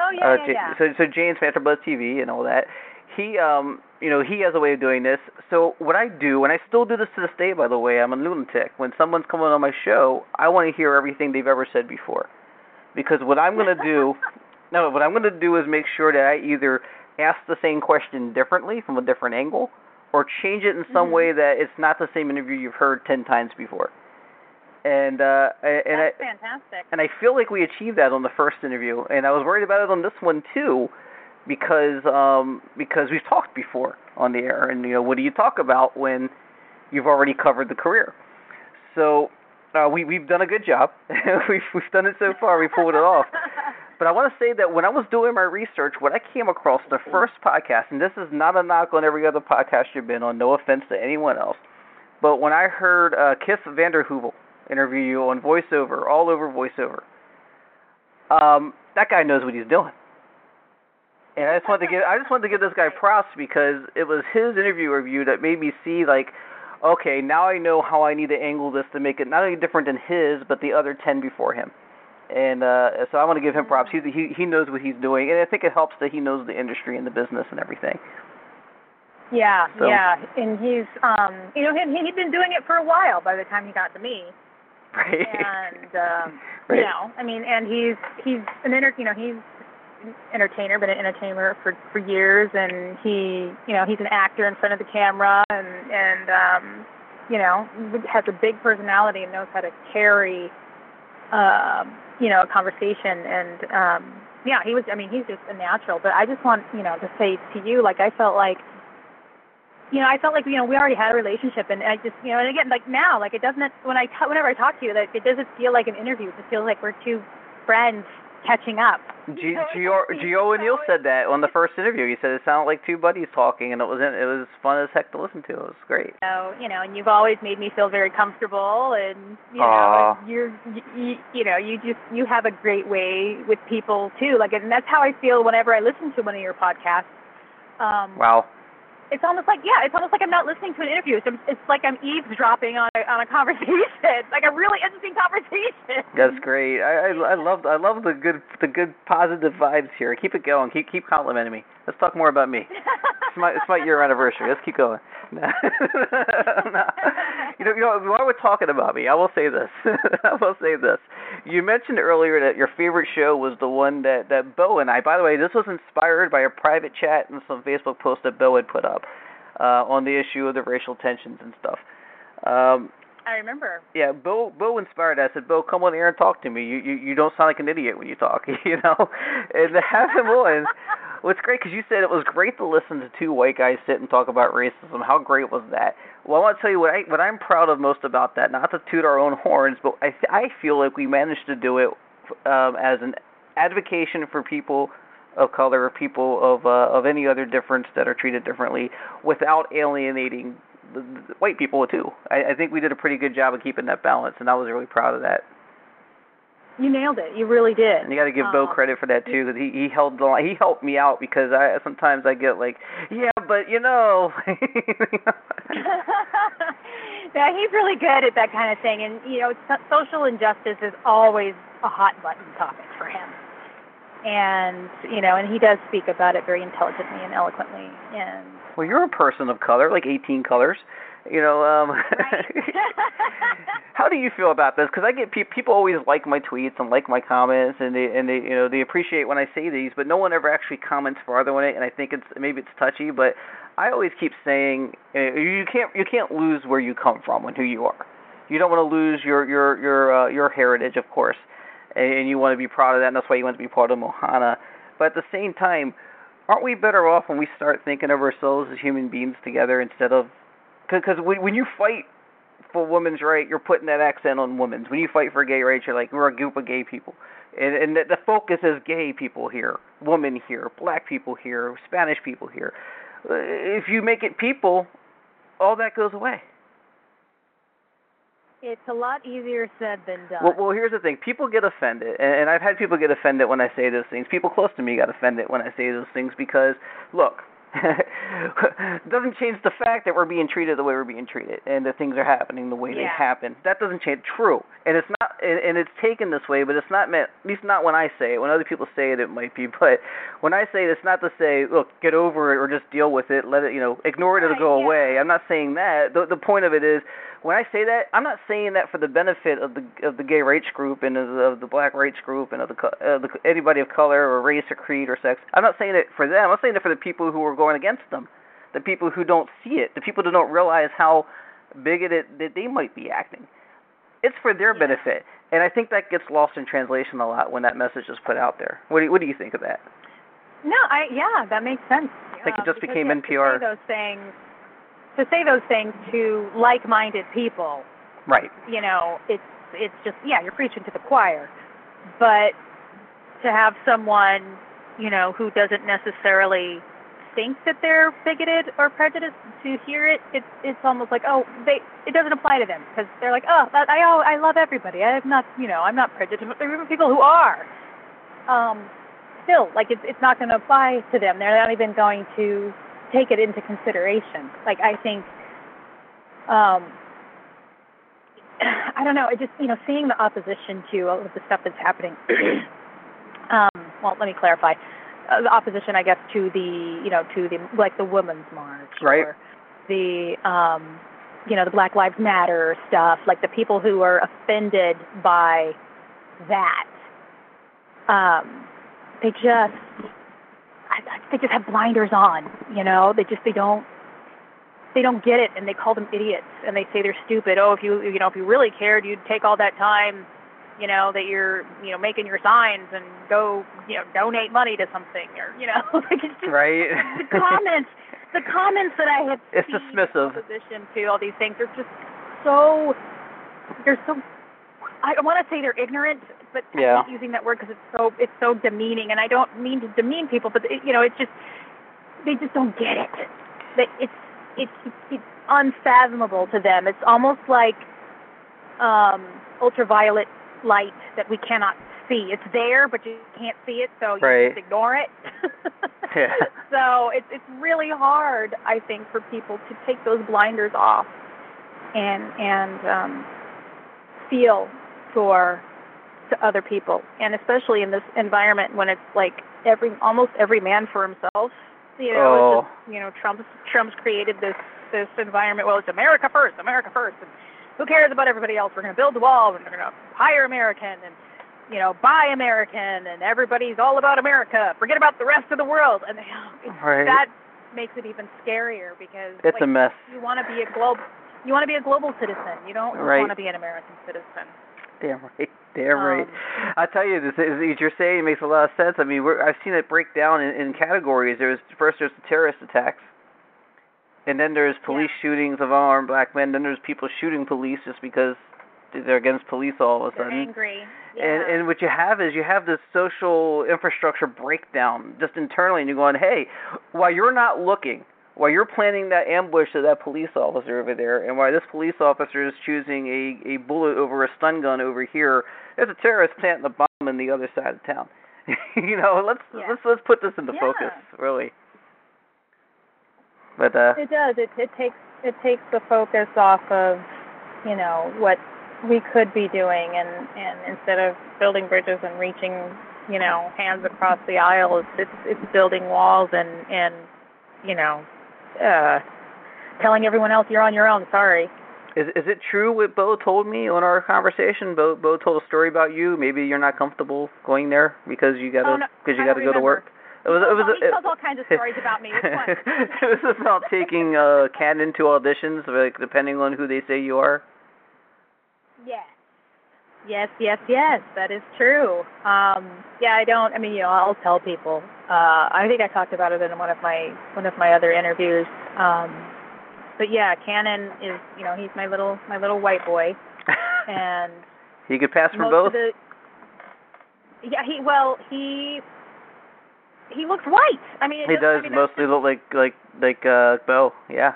oh yeah,
uh,
yeah, yeah.
So so James from AfterBuzz TV and all that. He um you know he has a way of doing this. So what I do, and I still do this to this day, by the way, I'm a lunatic. When someone's coming on my show, I want to hear everything they've ever said before, because what I'm going to do, no, what I'm going to do is make sure that I either ask the same question differently from a different angle, or change it in some
Mhm.
way that it's not the same interview you've heard ten times before. And uh and I,
That's fantastic.
and I feel like we achieved that on the first interview, and I was worried about it on this one too, because um because we've talked before on the air, and you know what do you talk about when you've already covered the career? So uh, we we've done a good job. we've we've done it so far. We pulled it off. But I want to say that when I was doing my research, what I came across the first podcast, and this is not a knock on every other podcast you've been on, no offense to anyone else, but when I heard uh, Kith Vanderhoovel interview you on voiceover, all over voiceover, um, that guy knows what he's doing. And I just wanted to give I just wanted to give this guy props because it was his interview review that made me see like, okay, now I know how I need to angle this to make it not only different than his, but the other ten before him. And uh so I want to give him props. He he he knows what he's doing, and I think it helps that he knows the industry and the business and everything.
Yeah,
So-
yeah, and he's um, you know, he he'd been doing it for a while by the time he got to me,
Right.
and um,
Right.
you know, I mean, and he's he's an inter, you know, he's entertainer, been an entertainer for for years, and he, you know, he's an actor in front of the camera, and and um, you know, has a big personality and knows how to carry, um, you know, a conversation, and um, yeah, he was. I mean, he's just a natural. But I just want, you know, to say to you, like, I felt like you know, I felt like you know we already had a relationship, and I just you know, and again, like now, like it doesn't when I whenever I talk to you, like it doesn't feel like an interview. It just feels like we're two friends catching up.
G- Gio Gio O'Neill said that on the first interview. He said it sounded like two buddies talking, and it was it was fun as heck to listen to. It was great.
So you know, and you've always made me feel very comfortable, and you know, and you're you, you, you know, you just you have a great way with people too. Like, and that's how I feel whenever I listen to one of your podcasts. Um,
Wow.
It's almost like yeah, it's almost like I'm not listening to an interview. It's, it's like I'm eavesdropping on a, on a conversation, like a really interesting conversation.
That's great. I I I love I love the good the good positive vibes here. Keep it going. Keep keep complimenting me. Let's talk more about me. It's my it's my year anniversary. Let's keep going. No. You know, you know, while we're talking about me, I will say this. I will say this. You mentioned earlier that your favorite show was the one that that Bo and I. By the way, this was inspired by a private chat and some Facebook post that Bo had put up uh, on the issue of the racial tensions and stuff. Um,
I remember.
yeah, Bo Bo inspired. I said, Bo, come on air and talk to me. You you you don't sound like an idiot when you talk, you know. And to have him on, well, it's great because you said it was great to listen to two white guys sit and talk about racism. How great was that? Well, I want to tell you what I what I'm proud of most about that. Not to toot our own horns, but I I feel like we managed to do it um, as an advocation for people of color or people of uh, of any other difference that are treated differently without alienating the, the white people too. I, I think we did a pretty good job of keeping that balance, and I was really proud of that.
You nailed it. You really did.
And you got to give Bo
Um,
credit for that too, because he he held the line. He helped me out because I sometimes I get like, yeah, but you know.
yeah, he's really good at that kind of thing, and you know, social injustice is always a hot button topic for him. And you know, and he does speak about it very intelligently and eloquently. And
well, you're a person of color, like 18 colors. You know, um how do you feel about this? Because I get pe- people always like my tweets and like my comments, and they and they you know they appreciate when I say these, but no one ever actually comments farther on it, and I think it's maybe it's touchy, but I always keep saying you can't you can't lose where you come from and who you are. You don't want to lose your your your uh, your heritage, of course, and, and you want to be proud of that, and that's why you want to be part of Moana. But at the same time, aren't we better off when we start thinking of ourselves as human beings together instead of because when you fight for women's right, you're putting that accent on women's. When you fight for gay rights, you're like we're a group of gay people, and and the, the focus is gay people here, women here, black people here, Spanish people here. Uh, If you make it people, all that goes away.
it's a lot easier said than done.
Well, well, here's the thing. People get offended, and, and I've had people get offended when I say those things. People close to me got offended when I say those things because, look, doesn't change the fact that we're being treated the way we're being treated, and that things are happening the way they happen. That doesn't change. True, and it's not, and, and it's taken this way, but it's not meant. At least not when I say it. When other people say it, it might be. But when I say it, it's not to say, look, get over it or just deal with it. Let it, you know, ignore it. It'll go
yeah.
away. I'm not saying that. The the point of it is when I say that, I'm not saying that for the benefit of the of the gay rights group and of the, of the black rights group and of the, co- uh, the anybody of color or race or creed or sex. I'm not saying it for them. I'm saying it for the people who are going against them, the people who don't see it, the people who don't realize how bigoted that they might be acting. It's for their benefit, and I think that gets lost in translation a lot when that message is put out there. What do you, what do you think of that?
No, I yeah, that makes sense.
I think it just became NPR.
Those things, to say those things to like-minded people,
Right.
you know, it's it's just yeah, you're preaching to the choir. But to have someone, you know, who doesn't necessarily think that they're bigoted or prejudiced to hear it, it's it's almost like oh they it doesn't apply to them because they're like oh I oh, I love everybody I'm not you know I'm not prejudiced but there are people who are. Um, still like it's it's not going to apply to them. They're not even going to take it into consideration. Like I think. Um, I don't know. I just you know seeing the opposition to all of the stuff that's happening. um, well, let me clarify. Uh, the opposition, I guess, to the you know to the like the Women's March
Right.
or the um, you know the Black Lives Matter stuff. Like the people who are offended by that, um, they just I, I, they just have blinders on. You know, they just they don't they don't get it and they call them idiots and they say they're stupid. Oh, if you you know if you really cared, you'd take all that time, you know, that you're you know making your signs and go you know donate money to something or you know like it's just
Right.
the comments the comments that I have
It's
seen
dismissive.
in opposition to all these things are just so they're so I want to say they're ignorant, but
Yeah.
I hate using that word because it's so it's so demeaning, and I don't mean to demean people, but it, you know, it's just they just don't get it. That it's it's it's unfathomable to them. It's almost like um, ultraviolet light that we cannot see. It's there, but you can't see it, so you
Right.
just ignore it.
Yeah.
So it's it's really hard, I think, for people to take those blinders off and and um, feel for to other people, and especially in this environment when it's like every almost every man for himself. You know,
Oh.
just, you know, Trump's Trump's created this this environment. Well, it's America first, America first, and who cares about everybody else? We're going to build the wall, and we're going to hire American, and you know, buy American, and everybody's all about America. Forget about the rest of the world, and
Right.
that makes it even scarier because
It's
like,
a mess.
you want to be a globe. You want to be a global citizen. You don't
Right.
want to be an American citizen.
Damn right. Damn right.
Um,
I tell you, this is, what you're saying it makes a lot of sense. I mean, we're, I've seen it break down in, in categories. There's first there's the terrorist attacks, and then there's police shootings of unarmed black men. Then there's people shooting police just because they're against police all of a
They're
sudden.
angry. Yeah.
And and what you have is you have this social infrastructure breakdown just internally, and you're going, hey, while you're not looking, while you're planning that ambush of that police officer over there, and while this police officer is choosing a a bullet over a stun gun over here, there's a terrorist planting a bomb in the other side of town. you know, let's
Yeah.
let's let's put this into
Yeah.
focus, really. But uh,
It does. It it takes it takes the focus off of, you know, what we could be doing and and instead of building bridges and reaching, you know, hands across the aisle, it's it's, it's building walls and and you know, uh telling everyone else you're on your own, sorry.
Is is it true what Bo told me on our conversation? Bo Bo told a story about you. Maybe you're not comfortable going there because you gotta
Oh, no,
because you gotta go to work. It was it was
he
it,
tells all kinds of stories about me.
It was about taking uh Cannon to auditions, like depending on who they say you are.
Yes. Yes, yes, yes, that is true. Um, yeah, I don't. I mean, you know, I'll tell people. Uh, I think I talked about it in one of my one of my other interviews. Um, but yeah, Cannon is, you know, he's my little my little white boy, and
he could pass for both.
the. Yeah, he well he he looks white. I mean,
he does
I mean,
mostly look like like like uh Bo. Yeah.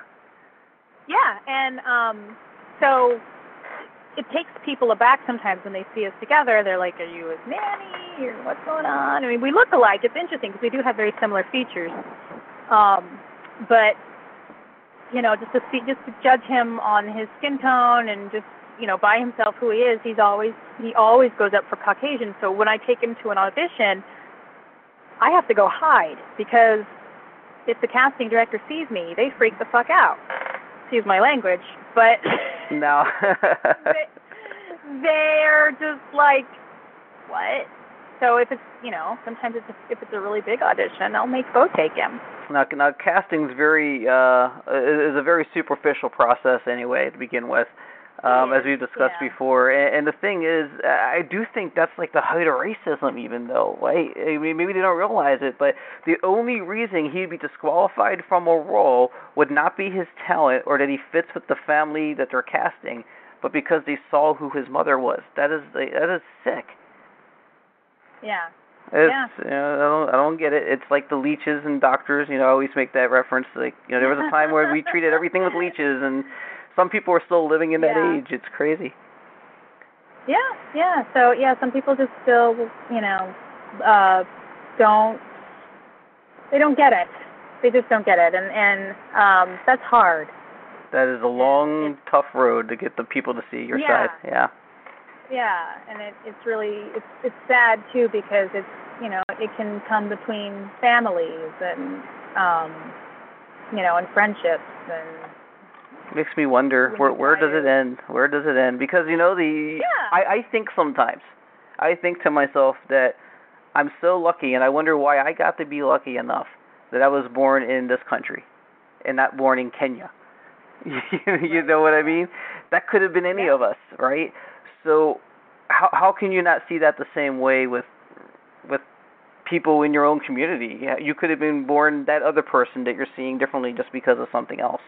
Yeah, and um, so it takes people aback sometimes when they see us together. They're like, "Are you his nanny? Or what's going on?" I mean, we look alike. It's interesting because we do have very similar features. Um, but you know, just to see, just to judge him on his skin tone and just you know by himself who he is, he's always he always goes up for Caucasian. So when I take him to an audition, I have to go hide because if the casting director sees me, they freak the fuck out. Excuse my language, but
No.
they, they're just like, what? So if it's you know, sometimes it's a, if it's a really big audition, I'll make Bo take him.
now, now casting's very uh is a very superficial process anyway to begin with. Um, as we've discussed
yeah.
before, and, and the thing is, I do think that's like the height of racism, even though, right? I mean, maybe they don't realize it, but the only reason he'd be disqualified from a role would not be his talent or that he fits with the family that they're casting, but because they saw who his mother was. That is that is sick.
Yeah.
It's,
Yeah.
you know, I don't, I don't get it. It's like the leeches and doctors. You know, I always make that reference. Like, you know, there was a time where we treated everything with leeches, and some people are still living in that
Yeah.
age. It's crazy.
Yeah, yeah. So yeah, some people just still, you know, uh don't they don't get it. They just don't get it and and um that's hard.
That is a long,
it's-
tough road to get the people to see your
Yeah.
side. Yeah.
Yeah, and it it's really it's it's sad too because it's, you know, it can come between families and um you know, and friendships and
Makes me wonder where where does it end? Where does it end? Because you know the
Yeah.
I I think sometimes I think to myself that I'm so lucky, and I wonder why I got to be lucky enough that I was born in this country and not born in Kenya. you know what I mean? That could have been any
Yeah.
of us, right? So how how can you not see that the same way with with people in your own community? Yeah, you could have been born that other person that you're seeing differently just because of something else.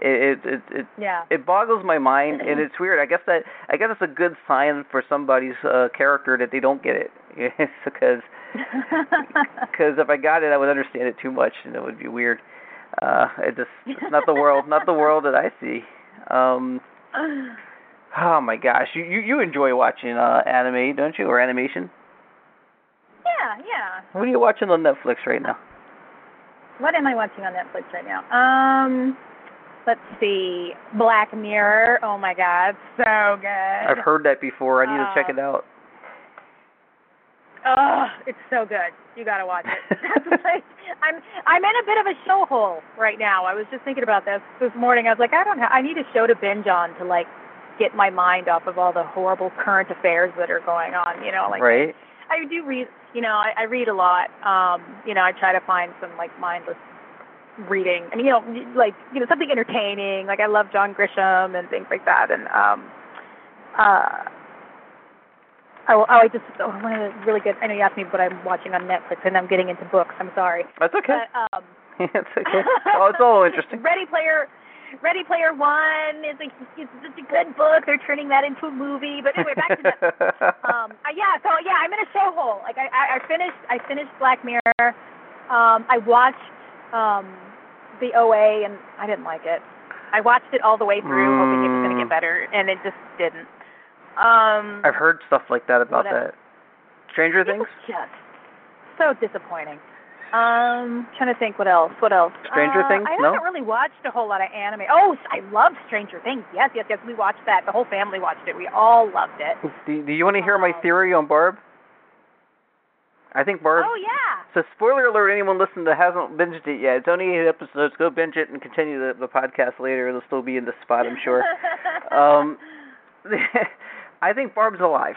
It it it, it
yeah.
it boggles my mind and it's weird. I guess that i guess it's a good sign for somebody's uh character that they don't get it. Because because if i got it i would understand it too much and it would be weird. Uh it just it's not the world not the world that i see. Um oh my gosh. You you, you enjoy watching uh anime don't you or animation?
Yeah, yeah.
what are you watching on netflix right now?
What am I watching on Netflix right now? Um, let's see, Black Mirror. Oh my God, so good.
i've heard that before i need to check
Um,
it out
Oh, it's so good. You gotta watch it. That's like, I'm I'm in a bit of a show hole right now. I was just thinking about this this morning. I was like, I don't know. I need a show to binge on to like get my mind off of all the horrible current affairs that are going on. You know, like
right.
I do read. You know, I, I read a lot. Um, you know, I try to find some like mindless reading. I mean, you know, like you know something entertaining. Like I love John Grisham and things like that. And um, uh Oh, oh, I just oh, one of the really good. I know you asked me what I'm watching on Netflix, and I'm getting into books. I'm sorry.
That's okay.
But, um,
it's okay. Oh, it's all interesting.
Ready Player, Ready Player One is a it's such a good book. They're turning that into a movie. But anyway, back to Netflix. um, yeah. So yeah, I'm in a show hole. Like I, I, I finished, I finished Black Mirror. Um, I watched um, the OA, and I didn't like it. I watched it all the way through,
mm.
hoping it was going to get better, and it just didn't. Um,
I've heard stuff like that about
whatever.
that. Stranger
it
Things.
was just so disappointing. Um, trying to think what else. What else?
Stranger
uh,
Things?
I
No?
haven't really watched a whole lot of anime. Oh, I love Stranger Things. Yes, yes, yes. We watched that. The whole family watched it. We all loved it.
Do, do you want to hear my
Um,
theory on Barb? I think Barb.
Oh yeah.
So spoiler alert! Anyone listening that hasn't binged it yet, it's only eight episodes. Go binge it and continue the, the podcast later. It'll still be in the spot, I'm sure. um, I think Barb's alive.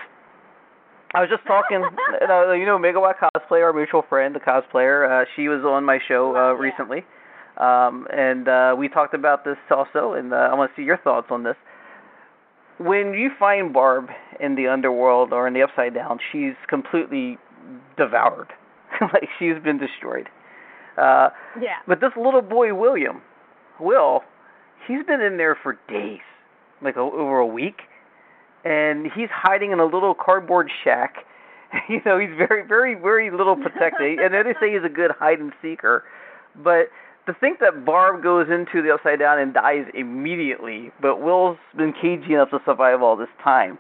I was just talking, you know, you know, Megawatt cosplayer, our mutual friend, the cosplayer. Uh, she was on my show uh,
Yeah.
recently, um, and uh, we talked about this also. And uh, I want to see your thoughts on this. When you find Barb in the underworld or in the Upside Down, she's completely devoured, like she's been destroyed. Uh,
Yeah.
but this little boy William, Will, he's been in there for days, like a, over a week, and he's hiding in a little cardboard shack. you know, he's very, very, very little protected. and they say he's a good hide and seeker, but to think that Barb goes into the upside down and dies immediately, but Will's been cagey enough to survive all this time.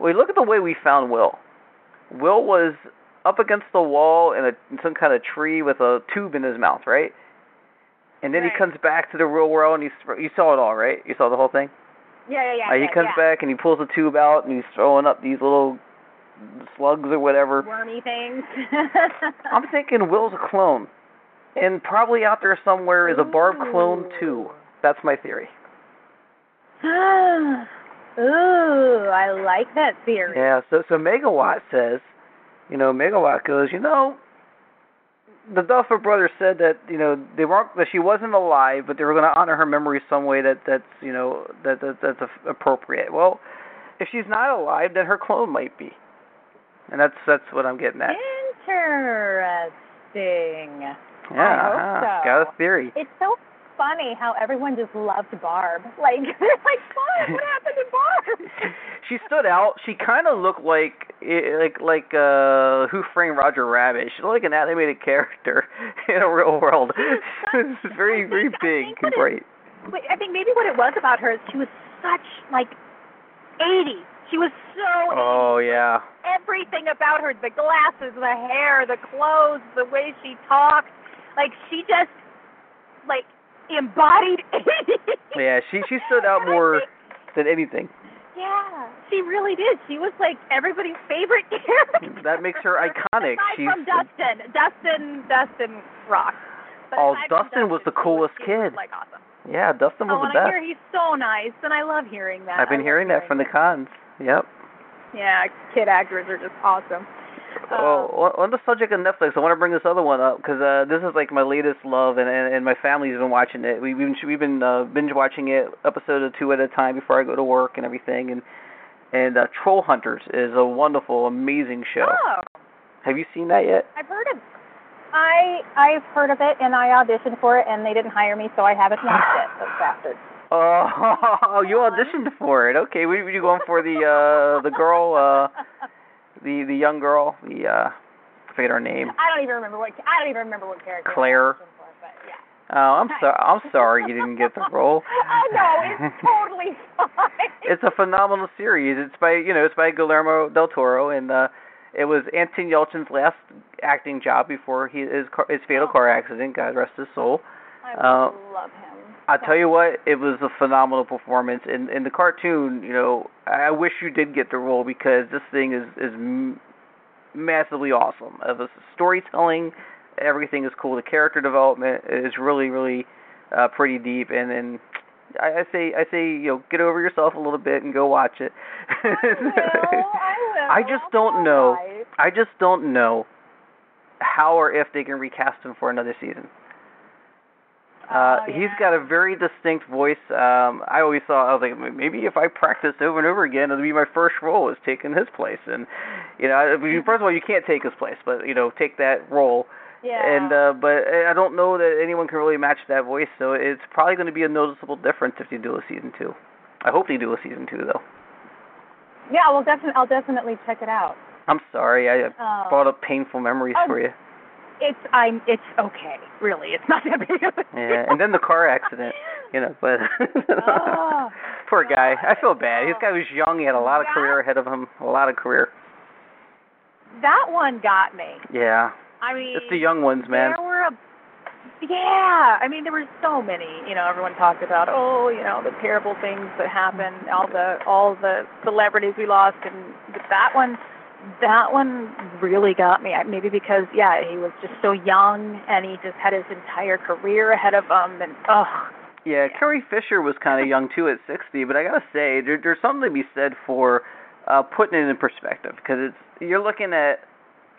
Well, look at the way we found Will. Will was up against the wall in, a, in some kind of tree with a tube in his mouth, right? And then
Right.
he comes back to the real world, and he's you saw it all, right? You saw the whole thing.
Yeah, yeah, yeah.
Uh, he
yeah,
comes
yeah.
back and he pulls the tube out, and he's throwing up these little slugs or whatever.
Wormy things.
I'm thinking Will's a clone, and probably out there somewhere is a Barb clone too. That's my theory.
Ooh, I like that theory.
Yeah. So so Megawatt says, you know, Megawatt goes, you know, the Duffer brothers said that you know they weren't that she wasn't alive, but they were going to honor her memory some way that that's you know that, that that's a- appropriate. Well, if she's not alive, then her clone might be, and that's that's what I'm getting at.
Interesting.
Yeah,
hope
uh-huh.
so.
got a theory.
It's so funny how everyone just loved Barb. Like they're like, Barb, what happened to Barb?
she stood out. She kind of looked like eh, like like uh Who Framed Roger Rabbit. She looked like an animated character in a real world. She was very very big and
Wait, I think maybe what it was about her is she was such like 80. She was so 80s.
Oh yeah.
everything about her the glasses the hair the clothes the way she talked like she just like embodied 80s.
Yeah, she she stood out more than anything.
yeah she really did she was like everybody's favorite character
That makes her iconic.
aside
She's
from dustin dustin dustin rock but
Oh,
from
Dustin was the coolest
was,
kid.
like awesome
yeah, Dustin was
oh,
the
and I hear he's so nice, and I love hearing that.
I've been
love
hearing that from the cons. Yep.
Yeah, kid actors are just awesome.
Well,
Um,
on- on the subject of Netflix, I want to bring this other one up because uh, this is like my latest love, and, and and my family's been watching it. We've been we've been uh, binge watching it episode or two at a time before I go to work and everything. And and uh, Troll Hunters is a wonderful, amazing show.
Oh,
Have you seen that yet?
I've heard of. I I've heard of it, and I auditioned for it, and they didn't hire me, so I haven't watched it. Those bastards.
Oh, you auditioned for it. Okay, were you going for the uh the girl, uh the the young girl, the uh I forget her name.
I don't even remember what I don't even remember what character.
Claire.
auditioned For, but yeah.
Oh, I'm sorry. I'm sorry you didn't get the role.
oh no, it's totally fine.
it's a phenomenal series. It's by you know it's by Guillermo del Toro, and uh, it was Anton Yelchin's last acting job before he, his car, his fatal car accident. God rest his soul.
I
uh,
love him.
I tell you what, it was a phenomenal performance. In in the cartoon, you know, I wish you did get the role because this thing is is m- massively awesome. Uh, the storytelling, everything is cool. The character development is really, really uh, pretty deep, and then I, I say I say you know get over yourself a little bit and go watch it.
I will. I will.
I just don't know. I just don't know how or if they can recast him for another season. Uh,
Oh,
he's
yeah.
got a very distinct voice. Um, I always thought I was like maybe if I practiced over and over again, it'll be my first role is taking his place. And you know, I mean, first of all, you can't take his place, but you know, take that role.
Yeah.
And uh, but I don't know that anyone can really match that voice. So it's probably going to be a noticeable difference if you do a season two. I hope they do a season two though.
yeah, well, definitely, I'll definitely check it out.
I'm sorry, I uh,
Um,
brought up painful memories
oh,
for you.
It's I'm. It's okay. Really, it's not that big of a deal.
Yeah, and then the car accident, you know. But
Oh,
poor guy, I feel bad. This guy was young. He had a lot of
Yeah.
career ahead of him. A lot of career.
that one got me.
Yeah,
I mean,
it's the young ones, man.
There were a yeah. I mean, there were so many. You know, everyone talked about oh, you know, the terrible things that happened, all the all the celebrities we lost, and but that one, that one really got me. I- Maybe because yeah, he was just so young, and he just had his entire career ahead of him, and oh,
Yeah, Carrie Fisher was kind of young too at 60, but I gotta say, there, there's something to be said for uh, putting it in perspective because it's you're looking at.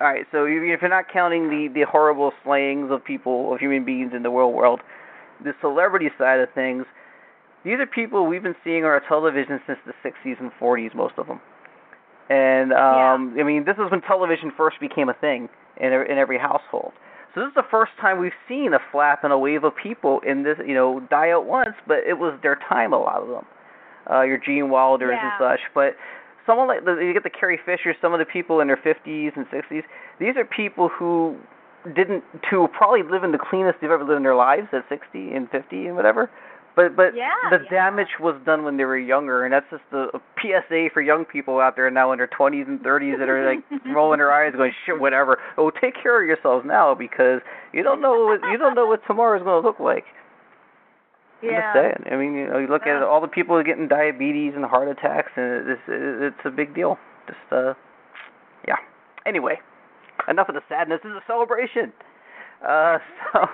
All right, so if if you're not counting the the horrible slayings of people, of human beings in the real world, the celebrity side of things, these are people we've been seeing on our television since the 60s and 40s, most of them. And um I mean, this is when television first became a thing in every- in every household. So this is the first time we've seen a flap and a wave of people in this, you know, die at once, but it was their time, a lot of them. Uh, your Gene Wilders and such. But someone like, the, you get the Carrie Fisher, some of the people in their 50s and 60s, these are people who didn't, to probably live in the cleanest they've ever lived in their lives at 60 and 50 and whatever. But but
Yeah,
the
yeah.
damage was done when they were younger, and that's just a, a PSA for young people out there now in their 20s and 30s that are like rolling their eyes, going shit, whatever. Oh, take care of yourselves now because you don't know what you don't know what tomorrow is going to look like. I'm
yeah.
just saying. I mean, you know, you look at all the people getting diabetes and heart attacks, and it's it's a big deal. Just uh, yeah. Anyway, enough of the sadness. This is a celebration. Uh, so.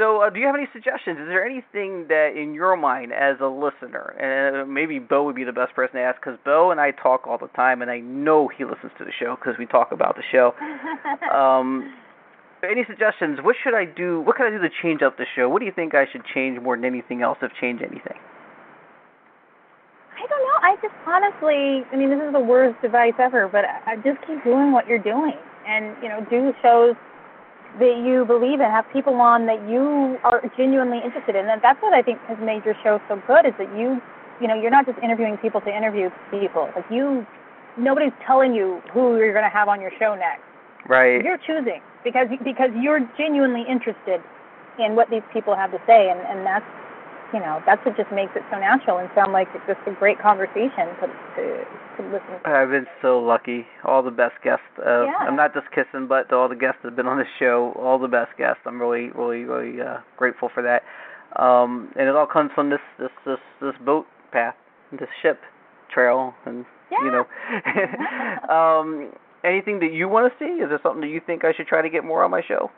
So, uh, do you have any suggestions? Is there anything that, in your mind, as a listener, and uh, maybe Bo would be the best person to ask, because Bo and I talk all the time, and I know he listens to the show because we talk about the show. Um, any suggestions? What should I do? What can I do to change up the show? What do you think I should change more than anything else, if change anything?
I don't know. I just honestly, I mean, this is the worst advice ever, but I just keep doing what you're doing, and you know, do shows that you believe in, have people on that you are genuinely interested in, and that's what I think has made your show so good. Is that you, you know, you're not just interviewing people to interview people. Like you, nobody's telling you who you're going to have on your show next.
Right.
You're choosing because because you're genuinely interested in what these people have to say, and and that's you know that's what just makes it so natural and sound like it's just a great conversation to to, to listen to.
I've been so lucky. All the best guests. Uh,
Yeah.
I'm not just kissing but to all the guests that have been on the show. All the best guests. I'm really, really, really uh, grateful for that. Um, and it all comes from this, this, this, this boat path, this ship trail, and you know. um, anything that you want to see? Is there something that you think I should try to get more on my show?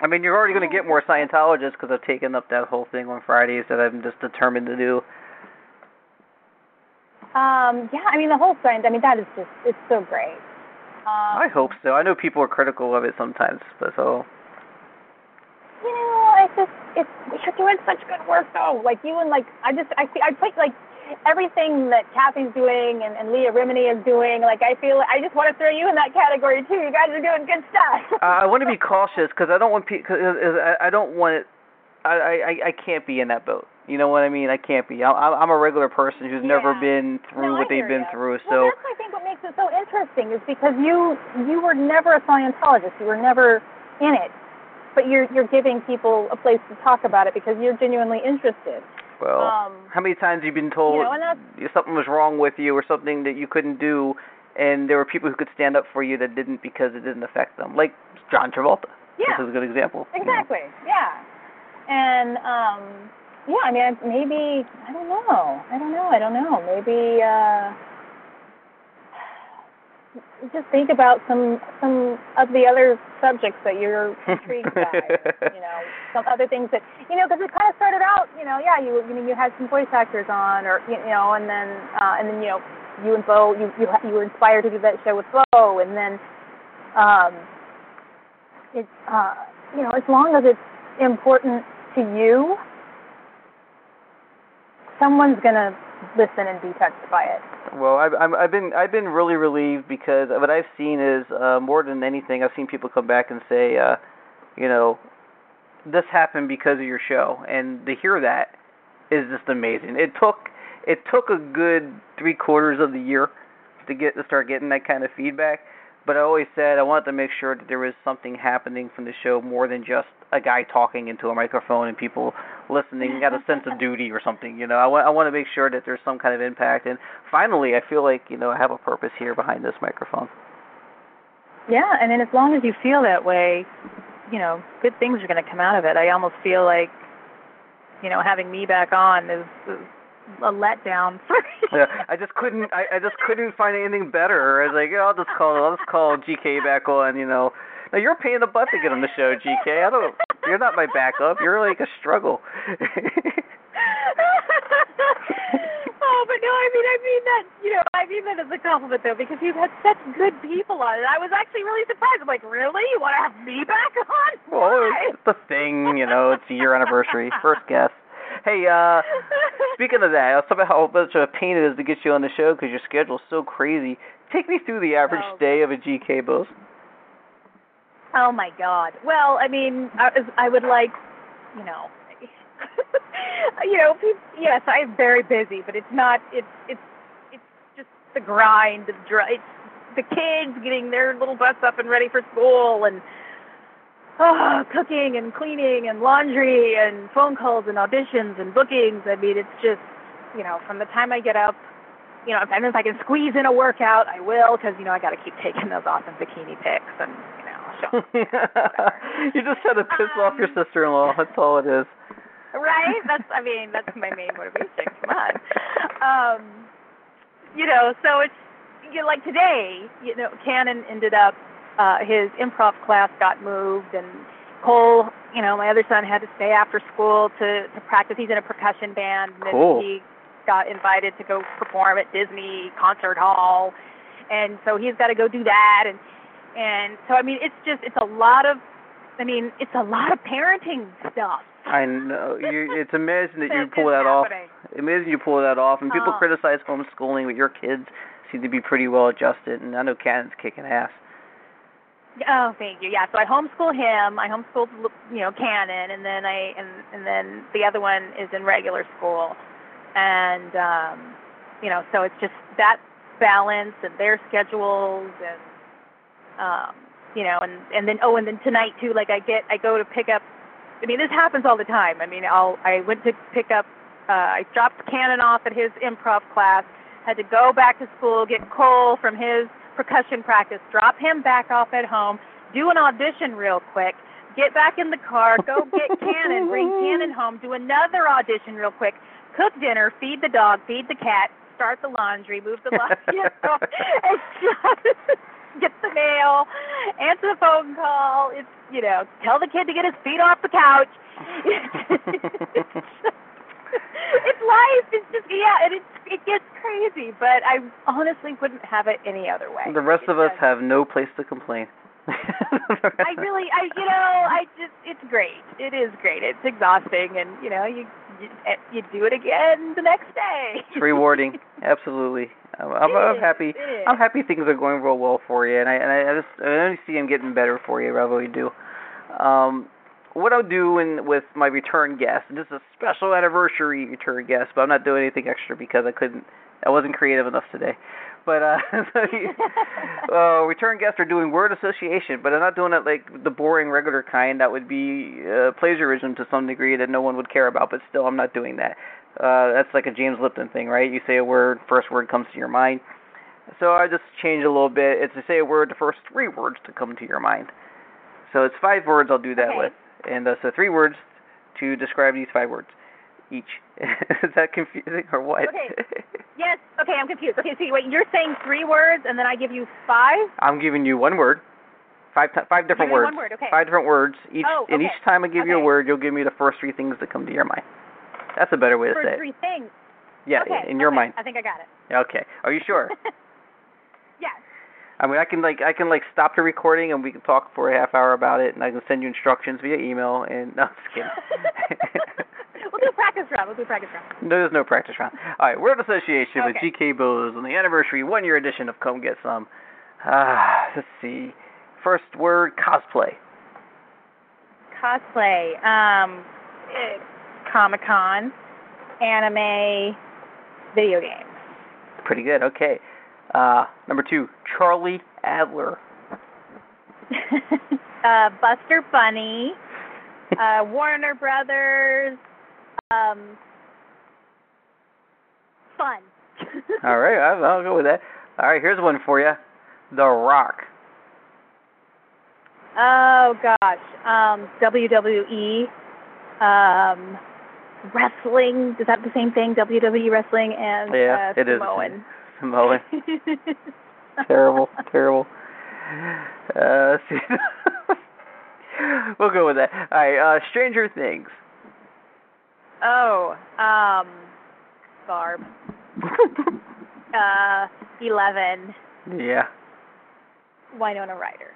I mean, you're already going to get more Scientologists because I've taken up that whole thing on Fridays that I'm just determined to do.
Um, yeah, I mean the whole science. I mean that is just it's so great. Um,
I hope so. I know people are critical of it sometimes, but so
You know, I just it's you're doing such good work though. Like you and like I just I see I put like everything that Cathy's doing and, and Leah Remini is doing. Like I feel I just want to throw you in that category too. You guys are doing good stuff.
uh, I want to be cautious because I don't want pe- cause, I, I don't want it. I, I I can't be in that boat. You know what I mean? I can't be. I, I'm a regular person who's never
Yeah.
been through
No,
what they've been
ya.
through.
well,
So
that's I think what makes it so interesting is because you you were never a Scientologist. You were never in it, but you're you're giving people a place to talk about it because you're genuinely interested.
Well,
um,
how many times have you been told
you know,
something was wrong with you or something that you couldn't do, and there were people who could stand up for you that didn't because it didn't affect them, like John Travolta.
Yeah.
This is a good example. you know.
Exactly. Yeah. And um yeah, I mean maybe I don't know. I don't know. I don't know. Maybe uh just think about some some of the other subjects that you're intrigued by. You know, some other things that you know, because it kind of started out. You know, yeah, you you mean you had some voice actors on, or you know, and then uh, and then you know, you and Bo, you you you were inspired to do that show with Bo, and then um, it's uh, you know, as long as it's important to you, someone's gonna listen and be touched by it.
Well, I've I'm, I've been I've been really relieved because what I've seen is uh, more than anything, I've seen people come back and say, uh, you know, this happened because of your show, and to hear that is just amazing. It took it took a good three quarters of the year to get to start getting that kind of feedback. But I always said I wanted to make sure that there was something happening from the show more than just a guy talking into a microphone and people listening got a sense of duty or something. You know, I want I want to make sure that there's some kind of impact. And finally, I feel like you know I have a purpose here behind this microphone.
Yeah, and then as long as you feel that way, you know, good things are going to come out of it. I almost feel like, you know, having me back on is, is a letdown for
yeah, I just couldn't I, I just couldn't find anything better. I was like, oh, I'll just call I'll just call GK back on, you know. Now you're paying the butt to get on the show, GK. I don't you're not my backup. You're like a struggle.
oh, but no, I mean I mean that you know, I mean that as a compliment though, because you've had such good people on it. I was actually really surprised. I'm like, really? You want to have me back on?
Well,
Why?
it's the thing, you know. It's a year anniversary, first guest. Hey, uh, speaking of that, let's talk about how much of a pain it is to get you on the show because your schedule's so crazy. Take me through the average
Oh.
day of a GK Bowes.
Oh my God. Well, I mean, I, I would like, you know, you know, peop yes, I'm very busy, but it's not. It's it's it's just the grind. The dr- it's the kids getting their little butts up and ready for school, and oh, cooking and cleaning and laundry and phone calls and auditions and bookings. I mean, it's just, you know, from the time I get up. You know, and if I can squeeze in a workout, I will, because you know I got to keep taking those awesome bikini pics, and you
you just had to piss off your sister-in-law. That's all it is.
right? That's I mean, that's my main motivation. Come on. Um you know, so it's you know, like today, you know, Cannon ended up uh his improv class got moved and Cole, you know, my other son had to stay after school to to practice. He's in a percussion band and then
Cool.
he got invited to go perform at Disney Concert Hall. And so he's got to go do that and and so I mean, it's just it's a lot of I mean, it's a lot of parenting stuff.
I know. You, it's amazing that you pull that off.
happening.
Amazing you pull that off. And people
Oh.
criticize homeschooling, but your kids seem to be pretty well adjusted. And I know Cannon's kicking ass.
Oh, thank you. Yeah, so I homeschool him. I homeschooled, you know, Cannon, and then I and and then the other one is in regular school, and um, you know, so it's just that balance and their schedules and um, you know, and and then oh, and then tonight too. Like I get, I go to pick up. I mean, this happens all the time. I mean, I'll I went to pick up. Uh, I dropped Cannon off at his improv class. Had to go back to school, get Cole from his percussion practice, drop him back off at home, do an audition real quick, get back in the car, go get Cannon, bring Cannon home, do another audition real quick, cook dinner, feed the dog, feed the cat, start the laundry, move the laundry, you know, and just get the mail, answer the phone call. It's you know, tell the kid to get his feet off the couch. it's life. It's just yeah, and it's it gets crazy, but I honestly wouldn't have it any other way.
The rest
It
of us
just-
have no place to complain.
I really, I you know, I just it's great. It is great. It's exhausting, and you know, you you, you do it again the next day.
It's rewarding. Absolutely. I'm, I'm, I'm happy. I'm happy things are going real well for you, and I and I, I just I only see them getting better for you. I really do. Um, what I'll do in, with my return guest, and this is a special anniversary return guest, but I'm not doing anything extra because I couldn't, I wasn't creative enough today. But uh, uh, return guests are doing word association, but I'm not doing it like the boring regular kind. That would be uh, plagiarism to some degree that no one would care about. But still, I'm not doing that. Uh, that's like a James Lipton thing, right? You say a word, first word comes to your mind. So I just changed a little bit. It's to say a word, the first three words to come to your mind. So it's five words. I'll do that
Okay.
with, and uh, so three words to describe these five words. Each. Is that confusing or what?
Okay. Yes. Okay, I'm confused. Okay, see, wait, you're saying three words, and then I give you five.
I'm giving you one word, five ti five different words.
one word, okay.
Five different words. Each
Oh,
and
okay.
each time I give you a word, you'll give me the first three things that come to your mind. That's a better way to say it.
three things.
Yeah,
okay,
in your
okay,
mind.
I think I got it.
Okay. Are you sure?
yes.
I mean, I can like I can like stop the recording and we can talk for a half hour about it, and I can send you instructions via email. And no, I'm just kidding.
We'll do a practice round. We'll do practice round.
No, there's no practice round. All right, word of association with GK Bowes on the anniversary one year edition of Come Get Sum. Ah, let's see. First word cosplay.
Cosplay. Um, Comic Con, anime, video games.
Pretty good. Okay. Uh, number two, Charlie Adler.
uh, Buster Bunny, uh, Warner Brothers, um, fun.
All right, I'll, I'll go with that. All right, here's one for you. The Rock.
Oh gosh, um, WWE, um, wrestling. Is that the same thing? WWE wrestling and
Yeah,
uh,
it is.
Samoan.
Samoan. terrible, terrible. Uh, see. we'll go with that. All right, uh, Stranger Things.
Oh, um, Barb. Uh, Eleven.
yeah,
Winona Ryder.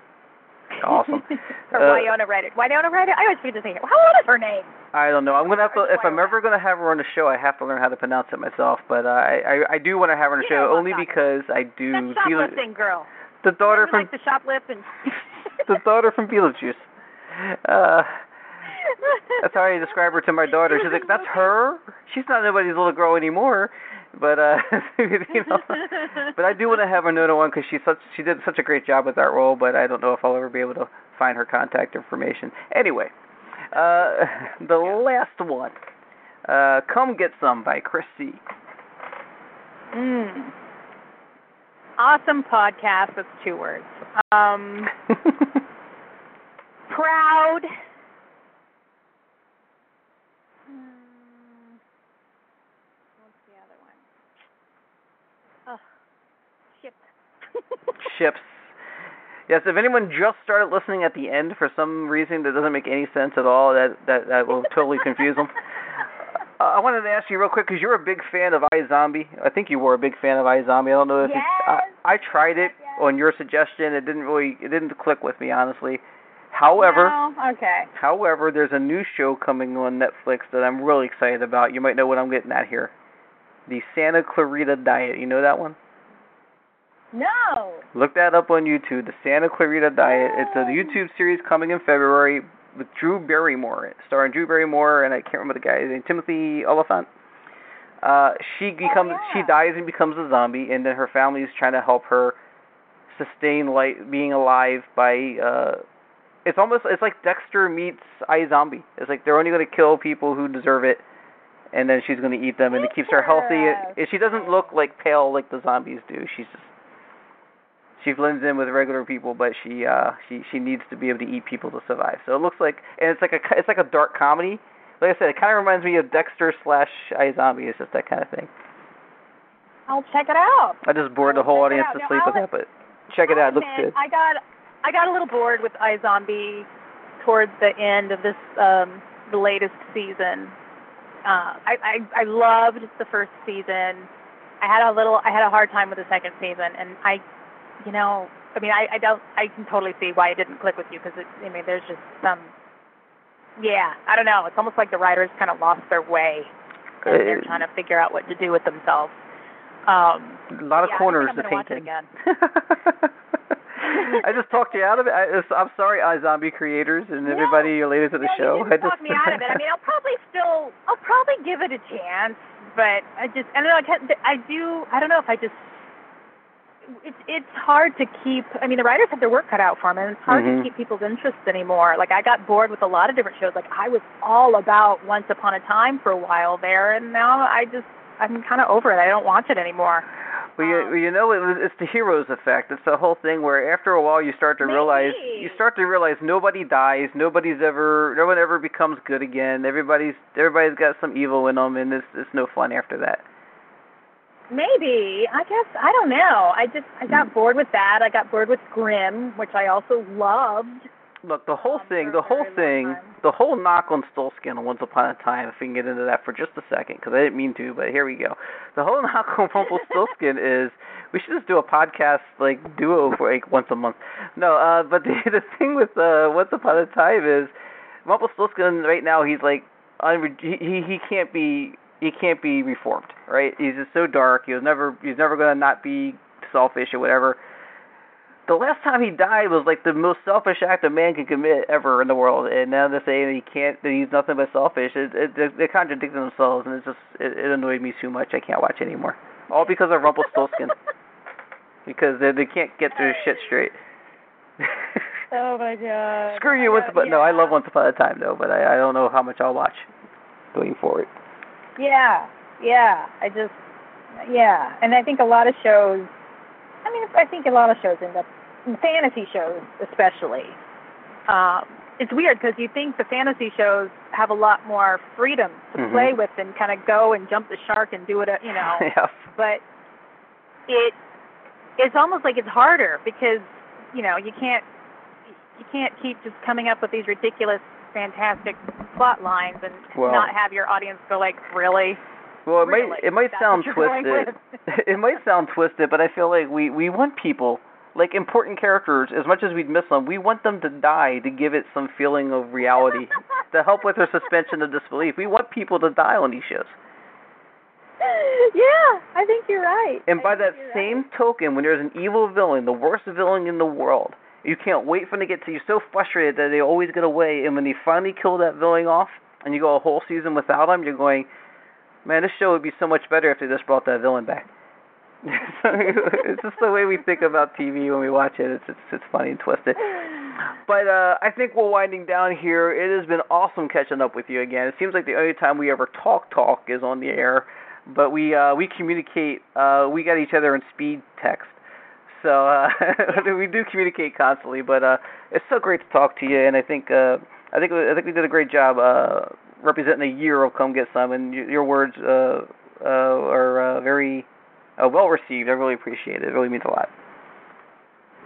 awesome.
or
Uh,
Winona Ryder. Winona Ryder. I always forget to say it. How old is her name?
I don't know. I'm gonna have to. If I'm ever gonna have her on the show, I have to learn how to pronounce it myself. But uh, I, I I do want to have her on the
You
show only because I do.
That shoplifting girl.
the daughter from
likes to shoplift and.
the daughter from Beetlejuice. Uh, that's how I describe her to my daughter. She's like, "That's her. She's not nobody's little girl anymore." But uh, you know, but I do want to have her know one because she's such she did such a great job with that role. But I don't know if I'll ever be able to find her contact information. Anyway, uh, the last one, uh, "Come Get Sum" by Chris C.
Mm. Awesome podcast. That's two words. Um, proud. Hmm. What's the other one? Oh, ship.
Ships. Yes, if anyone just started listening at the end for some reason that doesn't make any sense at all, that that that will totally confuse them. Uh, I wanted to ask you real quick because you're a big fan of iZombie. I think you were a big fan of iZombie. I don't know if it's,
Yes.
I, I tried it
Yes.
on your suggestion. It didn't really it didn't click with me honestly. However,
No? Okay.
however, there's a new show coming on Netflix that I'm really excited about. You might know what I'm getting at here. The Santa Clarita Diet. You know that one?
No.
Look that up on YouTube, the Santa Clarita Diet. It's a YouTube series coming in February with Drew Barrymore, starring Drew Barrymore and I can't remember the guy's name, Timothy Olyphant. Uh, she becomes she
yeah.
dies and becomes a zombie, and then her family is trying to help her sustain life, being alive by. uh It's almost it's like Dexter meets iZombie. It's like they're only going to kill people who deserve it, and then she's going to eat them, and it keeps her healthy. She doesn't look like pale like the zombies do. She's just she blends in with regular people, but she uh she she needs to be able to eat people to survive. So it looks like and it's like a it's like a dark comedy. Like I said, it kind of reminds me of Dexter slash iZombie. It's just that kind of thing.
I'll check it out.
I just bored the
I'll
whole audience to
Now,
sleep with
I'll-
that, but check it out. It looks good.
I got I got a little bored with iZombie towards the end of this um the latest season. Uh I, I I loved the first season. I had a little I had a hard time with the second season and I you know, I mean I I don't I can totally see why it didn't click with you because I mean there's just some yeah, I don't know. It's almost like the writers kind of lost their way and they're
Uh,
trying to figure out what to do with themselves. Um
a lot of
yeah,
corners
I
to paint in.
again.
I just talked you out of it. I, I'm sorry, iZombie creators and
No.
everybody related to the
no,
show.
You
I
didn't
just
talk me out of it. I mean, I'll probably still, I'll probably give it a chance, but I just, I don't know. I, can't, I do. I don't know if I just. It's it's hard to keep. I mean, the writers have their work cut out for them, and it's hard
Mhm.
to keep people's interest anymore. Like I got bored with a lot of different shows. Like I was all about Once Upon a Time for a while there, and now I just I'm kind of over it. I don't watch it anymore.
Well, you, well, you know, it, it's the heroes effect. It's the whole thing where after a while you start to realize you start to realize nobody dies, nobody's ever, no one ever becomes good again. Everybody's everybody's got some evil in them, and it's it's no fun after that.
Maybe. I guess I don't know. I just I got bored with that. I got bored with Grimm, which I also loved.
Look, the whole
Um,
thing, the whole thing, the whole knock on Stolskin on Once Upon a Time, if we can get into that for just a second, because I didn't mean to, but here we go. The whole knock on Rumpelstiltskin is we should just do a podcast like duo for like once a month. No, uh, but the the thing with uh, Once Upon a Time is Rumpelstiltskin right now he's like unre- he he can't be he can't be reformed, right? He's just so dark. He was never he's never gonna not be selfish or whatever the last time he died was like the most selfish act a man can commit ever in the world, and now they're saying he can't, that he's nothing but selfish. It, it, they- they contradict themselves, and it's just it, it annoyed me too much. I can't watch anymore. All because of Rumpelstiltskin, because they they can't get their shit straight.
Oh my god.
Screw you, Once Upon. No, I love Once Upon a Time though, but I I don't know how much I'll watch going forward.
Yeah, yeah. I just, yeah, and I think a lot of shows. I mean, I think a lot of shows end up, fantasy shows especially. Um, it's weird because you think the fantasy shows have a lot more freedom to
Mhm.
play with and kind of go and jump the shark and do it, uh, you know.
yeah.
but it it's almost like it's harder because you know you can't you can't keep just coming up with these ridiculous fantastic plot lines and
Well-
not have your audience go like really
Well, it
Really?
might it might
That's
sound
what you're going
twisted. it might sound twisted, but I feel like we we want people like important characters as much as we'd miss them. We want them to die to give it some feeling of reality to help with their suspension of disbelief. We want people to die on these shows.
yeah i think you're right
And
I
by that same token, when there's an evil villain, the worst villain in the world, you can't wait for them to get to you. So frustrated that they always get away, and when they finally kill that villain off, and you go a whole season without them, you're going, man, this show would be so much better if they just brought that villain back. it's just the way we think about TV when we watch it. It's it's, it's funny and twisted. But uh, I think we're winding down here. It has been awesome catching up with you again. It seems like the only time we ever talk talk is on the air, but we uh, we communicate. Uh, we got each other in speed text, so uh, we do communicate constantly. But uh, it's so great to talk to you, and I think uh, I think I think we did a great job uh, representing a year of Come Get Sum, and your words uh, uh, are uh, very uh, well received. I really appreciate it. It really means a lot.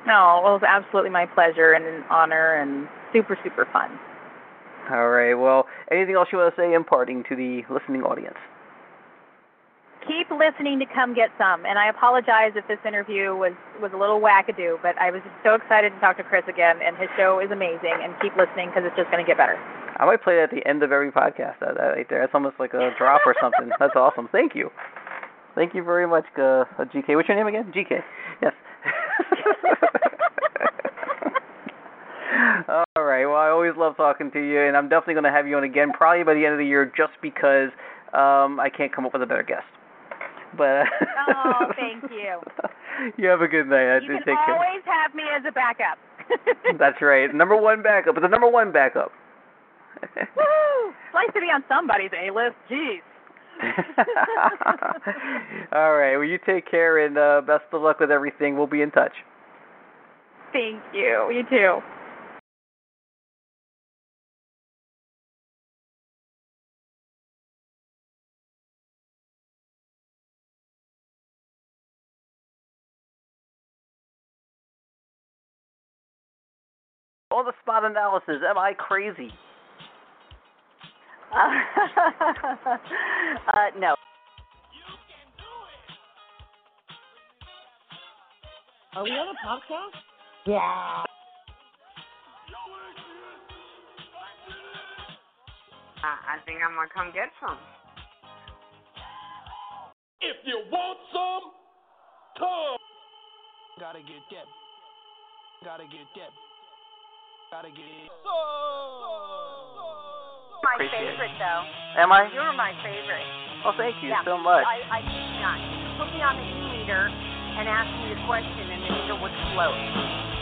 no well it was absolutely my pleasure and an honor and super super fun
All right. Well, anything else you want to say imparting to the listening audience?
Keep listening to come get some and i apologize if this interview was was a little wackadoo but i was just so excited to talk to chris again and his show is amazing and keep listening because it's just going to get better
I might play it at the end of every podcast. That, that right there. That's almost like a drop or something. That's awesome. Thank you. Thank you very much, uh, uh, GK. What's your name again? GK. Yes. All right. Well, I always love talking to you, and I'm definitely going to have you on again, probably by the end of the year, just because um, I can't come up with a better guest. But
Oh, thank you.
you have a good night.
you can
take care.
always have me as a backup
That's right. Number one backup. But the number one backup.
Woo! It's nice to be on somebody's A list. Jeez.
All right. Well, you take care and uh, best of luck with everything. We'll be in touch.
Thank you. You too.
On the spot analysis. Am I crazy?
Uh, uh, no.
Are we on a podcast?
Yeah.
I, I think I'm gonna come get some.
If you want some, come.
Gotta get that. Gotta get that. Gotta get.
My
Appreciate it.
favorite, though.
Am I?
You were my favorite.
Well, thank you
yeah.
so much.
I, I kid not. You put me on the e-meter and asked me a question, and the meter would float.